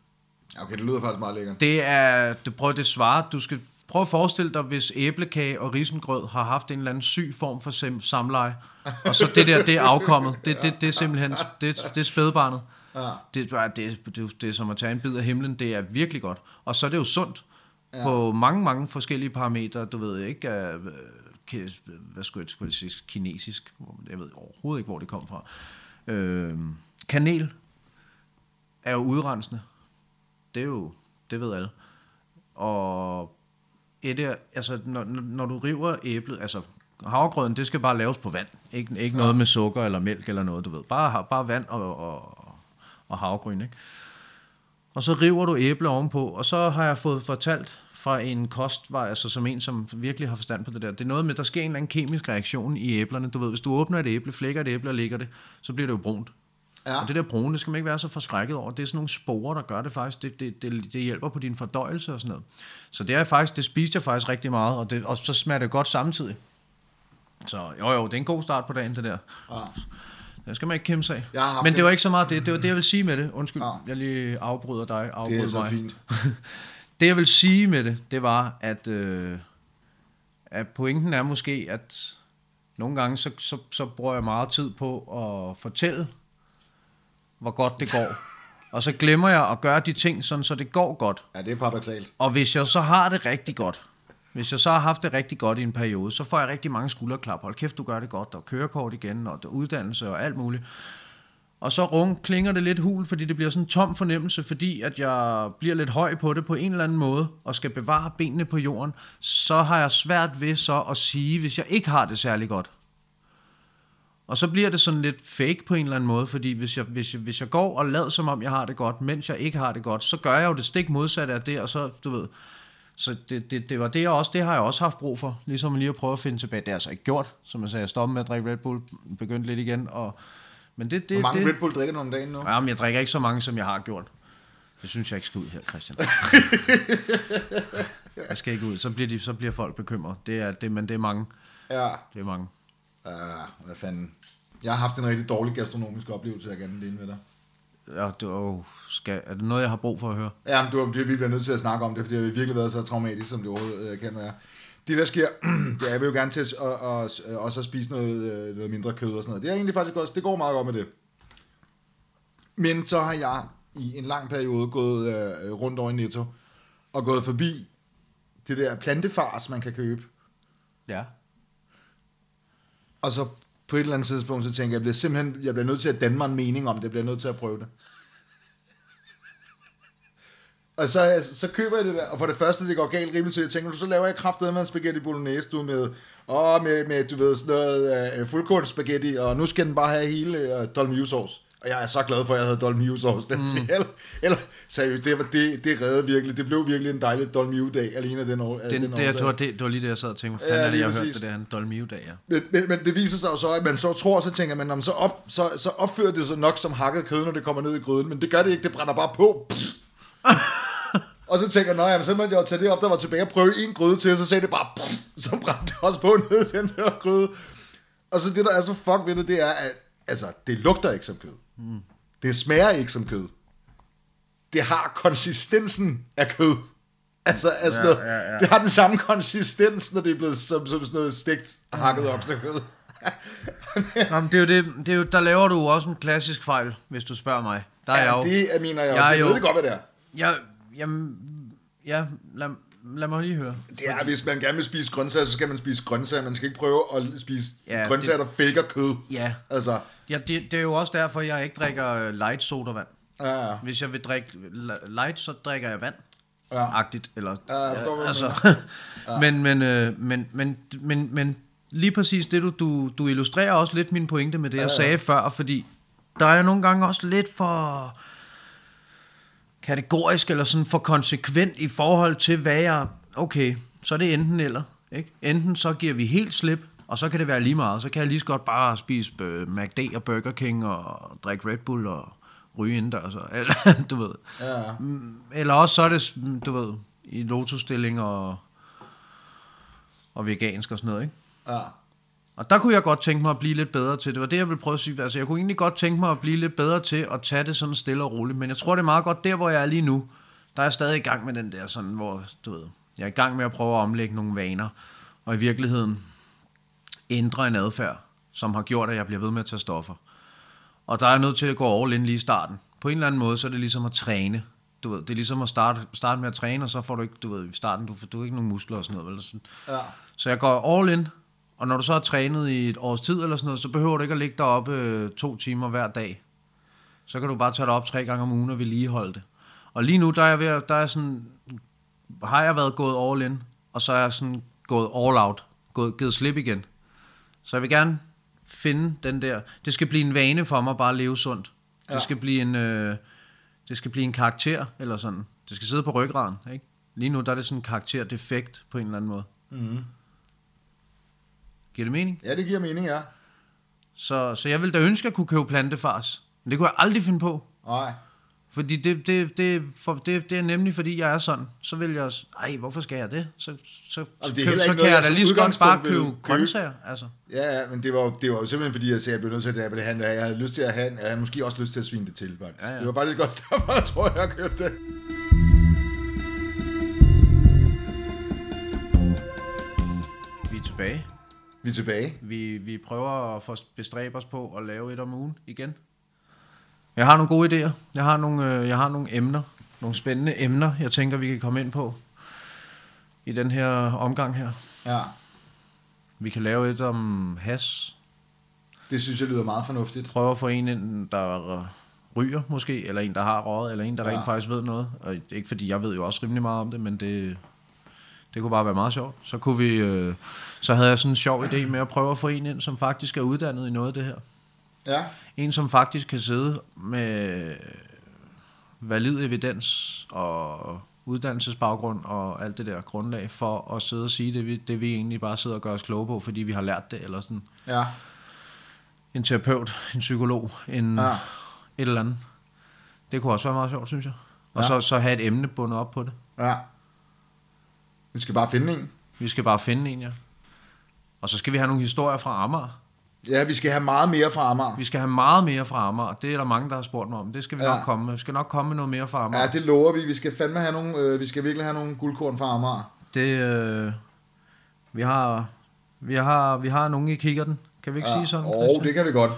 Okay, det lyder faktisk meget lækkert. Det er, det prøv det svarer, du skal prøv at forestille dig, hvis æblekage og risengrød har haft en eller anden syg form for sam- samleje, og så det der, det er afkommet. Det, det, det er simpelthen, det, det er spædbarnet. Ja. Det, er- det, det, det, er som at tage en bid af himlen, det er virkelig godt. Og så er det jo sundt ja. på mange, mange forskellige parametre. Du ved ikke, uh, hvad skulle jeg, skulle jeg sige, kinesisk. Jeg ved overhovedet ikke, hvor det kom fra. Øh, kanel er jo udrensende. Det er jo, det ved alle. Og et er, altså, når, når- når du river æblet, altså havregrøden, det skal bare laves på vand. Ikke, ikke noget med sukker eller mælk eller noget, du ved. Bare, bare vand og, og, og havregryn, ikke? Og så river du æble ovenpå, og så har jeg fået fortalt fra en kostvej, altså som en, som virkelig har forstand på det der. Det er noget med, der sker en eller anden kemisk reaktion i æblerne. Du ved, hvis du åbner et æble, flækker et æble og lægger det, så bliver det jo brunt. Ja. Og det der brune, det skal man ikke være så forskrækket over. Det er sådan nogle sporer, der gør det faktisk. Det, det, det, det hjælper på din fordøjelse og sådan noget. Så det er faktisk, det spiste jeg faktisk rigtig meget, og, det, og så smager det godt samtidig. Så jo jo, det er en god start på dagen, det der. Ja. Det skal man ikke kæmpe sig. Haft Men det var ikke så meget det. Det var det, jeg vil sige med det. Undskyld, Ja. jeg lige afbryder dig. Det Afbryder er så mig. fint. <laughs> Det jeg vil sige med det, det var, at, øh, at pointen er måske, at nogle gange, så, så, så bruger jeg meget tid på at fortælle, hvor godt det går. og så glemmer jeg at gøre de ting, sådan, så det går godt. Ja, det er paradoxalt. Og hvis jeg så har det rigtig godt, hvis jeg så har haft det rigtig godt i en periode, så får jeg rigtig mange skulderklap. Hold kæft, du gør det godt, og kørekort igen, og der uddannelse og alt muligt. Og så rung, klinger det lidt hul, fordi det bliver sådan en tom fornemmelse, fordi at jeg bliver lidt høj på det på en eller anden måde, og skal bevare benene på jorden, så har jeg svært ved så at sige, hvis jeg ikke har det særlig godt. Og så bliver det sådan lidt fake på en eller anden måde, fordi hvis jeg, hvis jeg, hvis jeg går og lader som om jeg har det godt, mens jeg ikke har det godt, så gør jeg jo det stik modsatte af det, og så, du ved, så det, det, det var det jeg også, det har jeg også haft brug for, ligesom lige at prøve at finde tilbage. Det har jeg altså ikke gjort, som jeg sagde, jeg stoppede med at drikke Red Bull, begyndte lidt igen, og, men det, det, Hvor mange det, Red Bull drikker du om dagen nu? Ja, men jeg drikker ikke så mange, som jeg har gjort. Det synes jeg ikke skal ud her, Christian. <laughs> jeg skal ikke ud, så bliver, de, så bliver folk bekymret. Det er, det, men det er mange. Ja. Det er mange. Ja, hvad fanden. Jeg har haft en rigtig dårlig gastronomisk oplevelse, jeg gerne vil dele med dig. Ja, det, oh, skal, er det noget, jeg har brug for at høre? Ja, men det, var- det, vi bliver nødt til at snakke om det, fordi det har virkelig været så traumatisk, som det overhovedet øh, kan være. Det der sker, <clears throat> det er, jeg vil jo gerne til at, at, at, også at spise noget, øh, noget mindre kød og sådan noget. Det er egentlig faktisk også, det går meget godt med det. Men så har jeg i en lang periode gået øh, rundt over i Netto, og gået forbi det der plantefars, man kan købe. Ja. Og så på et eller andet tidspunkt, så tænker jeg, jeg bliver simpelthen, jeg bliver nødt til at danne mig en mening om det, jeg bliver nødt til at prøve det. Og så, så køber jeg det der, og for det første, det går galt rimelig til, jeg tænker, så laver jeg kraftedet med en spaghetti bolognese, du med, og med, med, du ved, sådan noget øh, uh, fuldkorn spaghetti, og nu skal den bare have hele uh, dolmio-sauce. Og jeg er så glad for, at jeg havde dolmio-sauce. Den, mm. eller, eller, seriøst, det, var, det, det reddede virkelig, det blev virkelig en dejlig dolmio-dag, alene af den, år, Den, den det, det, var det, det var lige det, jeg sad og tænkte, Ja, fanden er det, jeg præcis. det der, en Dolmio-dag, ja. Men, men, men det viser sig jo så, at man så tror, så tænker man, "Nå, men så, op, så, så opfører det sig nok som hakket kød, når det kommer ned i gryden, men det gør det ikke, det brænder bare på. <laughs> og så tænker jeg, nej, så måtte jeg jo tage det op, der var tilbage og prøve en gryde til, og så sagde det bare, så brændte det også på <laughs> ned den her gryde. Og så det, der er så fuck ved det, det er, at altså, det lugter ikke som kød. Mm. Det smager ikke som kød. Det har konsistensen af kød. Altså, altså Ja, ja, ja, ja. det har den samme konsistens, når det er blevet som, som sådan noget stegt, hakket oksekød. <laughs> Nå, men det er jo det, det er jo, der laver du også en klassisk fejl, hvis du spørger mig. Der er jeg Ja, jo, det er, mener jeg, Jeg jeg det jo- ved det godt, hvad det er. jeg, jamen, ja, lad, lad mig lige høre. Det er, hvis man gerne vil spise grøntsager, så skal man spise grøntsager. Man skal ikke prøve at spise Ja, ja, grøntsager, der faker kød. Ja, Altså, ja det, det er jo også derfor, jeg ikke drikker øh, light sodavand. ja, ja. Hvis jeg vil drikke light, så drikker jeg vand. Ja. Agtigt, eller... Ja, jeg du altså, <laughs> men, men, øh, men, men, men, men lige præcis det, du, du, du illustrerer også lidt min pointe med det, jeg Ja, ja. sagde før, fordi der er nogle gange også lidt for kategorisk eller sådan for konsekvent i forhold til, hvad jeg... Okay, så er det enten eller. Ikke? Enten så giver vi helt slip, og så kan det være lige meget. Så kan jeg lige så godt bare spise øh, McD og Burger King og drikke Red Bull og ryge indendørs. og- Eller, <laughs> du ved. ja, ja. Mm, Eller også så er det, mm, du ved, i lotusstilling og, og vegansk og sådan noget, ikke? ja. Og der kunne jeg godt tænke mig at blive lidt bedre til. Det var det, jeg ville prøve at sige. Altså, jeg kunne egentlig godt tænke mig at blive lidt bedre til at tage det sådan stille og roligt. Men jeg tror, det er meget godt der, hvor jeg er lige nu. Der er jeg stadig i gang med den der sådan, hvor, du ved, jeg er i gang med at prøve at omlægge nogle vaner. Og i virkeligheden ændre en adfærd, som har gjort, at jeg bliver ved med at tage stoffer. Og der er jeg nødt til at gå all in lige i starten. På en eller anden måde, så er det ligesom at træne. Du ved, det er ligesom at starte, starte med at træne, og så får du ikke, du ved, i starten, du får du ikke nogen muskler og sådan noget. Vel? Ja. Så jeg går all in, og når du så har trænet i et års tid eller sådan noget, så behøver du ikke at ligge deroppe øh, to timer hver dag. Så kan du bare tage dig op tre gange om ugen og vedligeholde det. Og lige nu, der er jeg ved, at- der er sådan, har jeg været gået all in, og så er jeg sådan gået all out, gået, givet slip igen. Så jeg vil gerne finde den der, det skal blive en vane for mig bare at leve sundt. Det Ja. skal blive en, øh, det skal blive en karakter, eller sådan. Det skal sidde på ryggraden, ikke? Lige nu, der er det sådan en karakterdefekt på en eller anden måde. Mm-hmm. Giver det mening? Ja, det giver mening, ja. Så, så jeg ville da ønske, at jeg kunne købe plantefars. Men det kunne jeg aldrig finde på. Nej. Fordi det, det, det, for, det, det er nemlig, fordi jeg er sådan. Så vil jeg... Ej, hvorfor skal jeg det? Så, så, Altså, det køb, så kan noget, jeg da lige så godt bare købe grøntsager. Altså. Ja, ja, men det var, det var jo simpelthen fordi, jeg sagde, at jeg blev nødt til at have det. Jeg havde lyst til at have, jeg havde måske også lyst til at svine det til, faktisk. Ja, ja. Det var faktisk også <laughs> derfor, jeg tror, jeg købte det. Vi er tilbage. Vi er tilbage. Vi, vi prøver at få bestræbe os på at lave et om ugen igen. Jeg har nogle gode idéer. Jeg har nogle, øh, jeg har nogle emner. Nogle spændende emner, jeg tænker, vi kan komme ind på i den her omgang her. Ja, Vi kan lave et om has, det synes jeg lyder meget fornuftigt. prøve at få en ind, der ryger måske, eller en, der har røget, eller en, der Ja. rent faktisk ved noget. Og ikke fordi jeg ved jo også rimelig meget om det, men det, det kunne bare være meget sjovt. Så, kunne vi, øh, så havde jeg sådan en sjov idé med at prøve at få en ind, som faktisk er uddannet i noget af det her. Ja, En, som faktisk kan sidde med valid evidens og uddannelsesbaggrund og alt det der grundlag for at sidde og sige det, vi, det vi egentlig bare sidder og gør os kloge på, fordi vi har lært det, eller sådan ja, en terapeut, en psykolog, en, ja. et eller andet. Det kunne også være meget sjovt, synes jeg. Og Ja. så, så have et emne bundet op på det. ja. Vi skal bare finde en. Vi skal bare finde en, ja. Og så skal vi have nogle historier fra Amager. Ja, vi skal have meget mere fra Amager. Vi skal have meget mere fra Amager. Det er der mange, der har spurgt mig om. Det skal vi Ja. nok komme med. Vi skal nok komme med noget mere fra Amager. Ja, det lover vi. Vi skal fandme have nogle, øh, vi skal virkelig have nogle guldkorn fra Amager. Det, øh, vi har, vi har, vi har nogen i kikkerten. Kan vi ikke ja. sige sådan, Og Christian? det kan vi godt.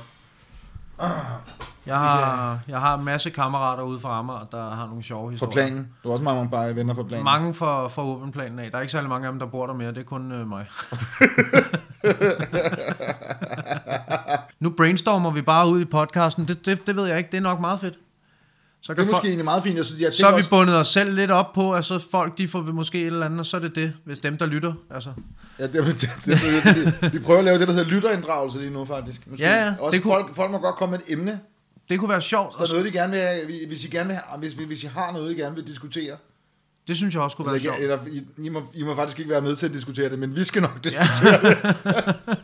Jeg har, jeg har en masse kammerater ude fra Amager, der har nogle sjove På historier. planen. Du har også mange bare venner på planen. Mange for, for åben planen af. Der er ikke særlig mange af dem, der bor der mere. Det er kun øh, mig. <laughs> nu brainstormer vi bare ud i podcasten. Det, det, det ved jeg ikke. Det er nok meget fedt. Så, Det er kan måske folk, egentlig meget fint. Jeg synes, jeg så har vi også, bundet os selv lidt op på, at så folk de får måske et eller andet, og så er det det, hvis dem, der lytter. Altså. ja, det, <laughs> det, det, det, det, vi prøver at lave det, der hedder lytterinddragelse lige nu, faktisk. Måske. Ja, ja, Også det kunne- folk, folk må godt komme med et emne. Det kunne være sjovt. Så noget, de gerne vil have, hvis I gerne vil have, hvis, hvis I har noget, I gerne vil diskutere. Det synes jeg også kunne være Eller, sjovt. eller I, I, må, I må faktisk ikke være med til at diskutere det, men vi skal nok diskutere. <laughs>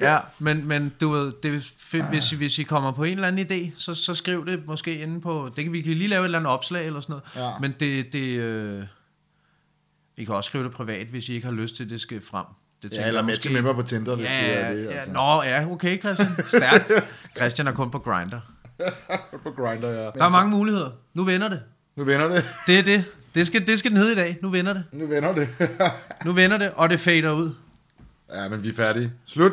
Ja, men, men du ved, det hvis, I, hvis I kommer på en eller anden idé, så, så skriv det måske inde på, det kan vi kan lige lave et eller andet opslag eller sådan noget, Ja. men det, det øh, I kan også skrive det privat, hvis I ikke har lyst til, at det skal frem. Det Ja, eller matche med mig på Tinder, hvis ja, det ja, er det. ja, Altså. Nå, ja, okay Christian, stærkt. Christian er kun på Grinder. <laughs> På Grindr, ja. Der er mange muligheder. Nu vender det. Nu vender det. Det er det. Det skal, det skal den hedde i dag. Nu vender det. Nu vender det. Nu vender det, og det fader ud. ja, men vi er færdige. Slut.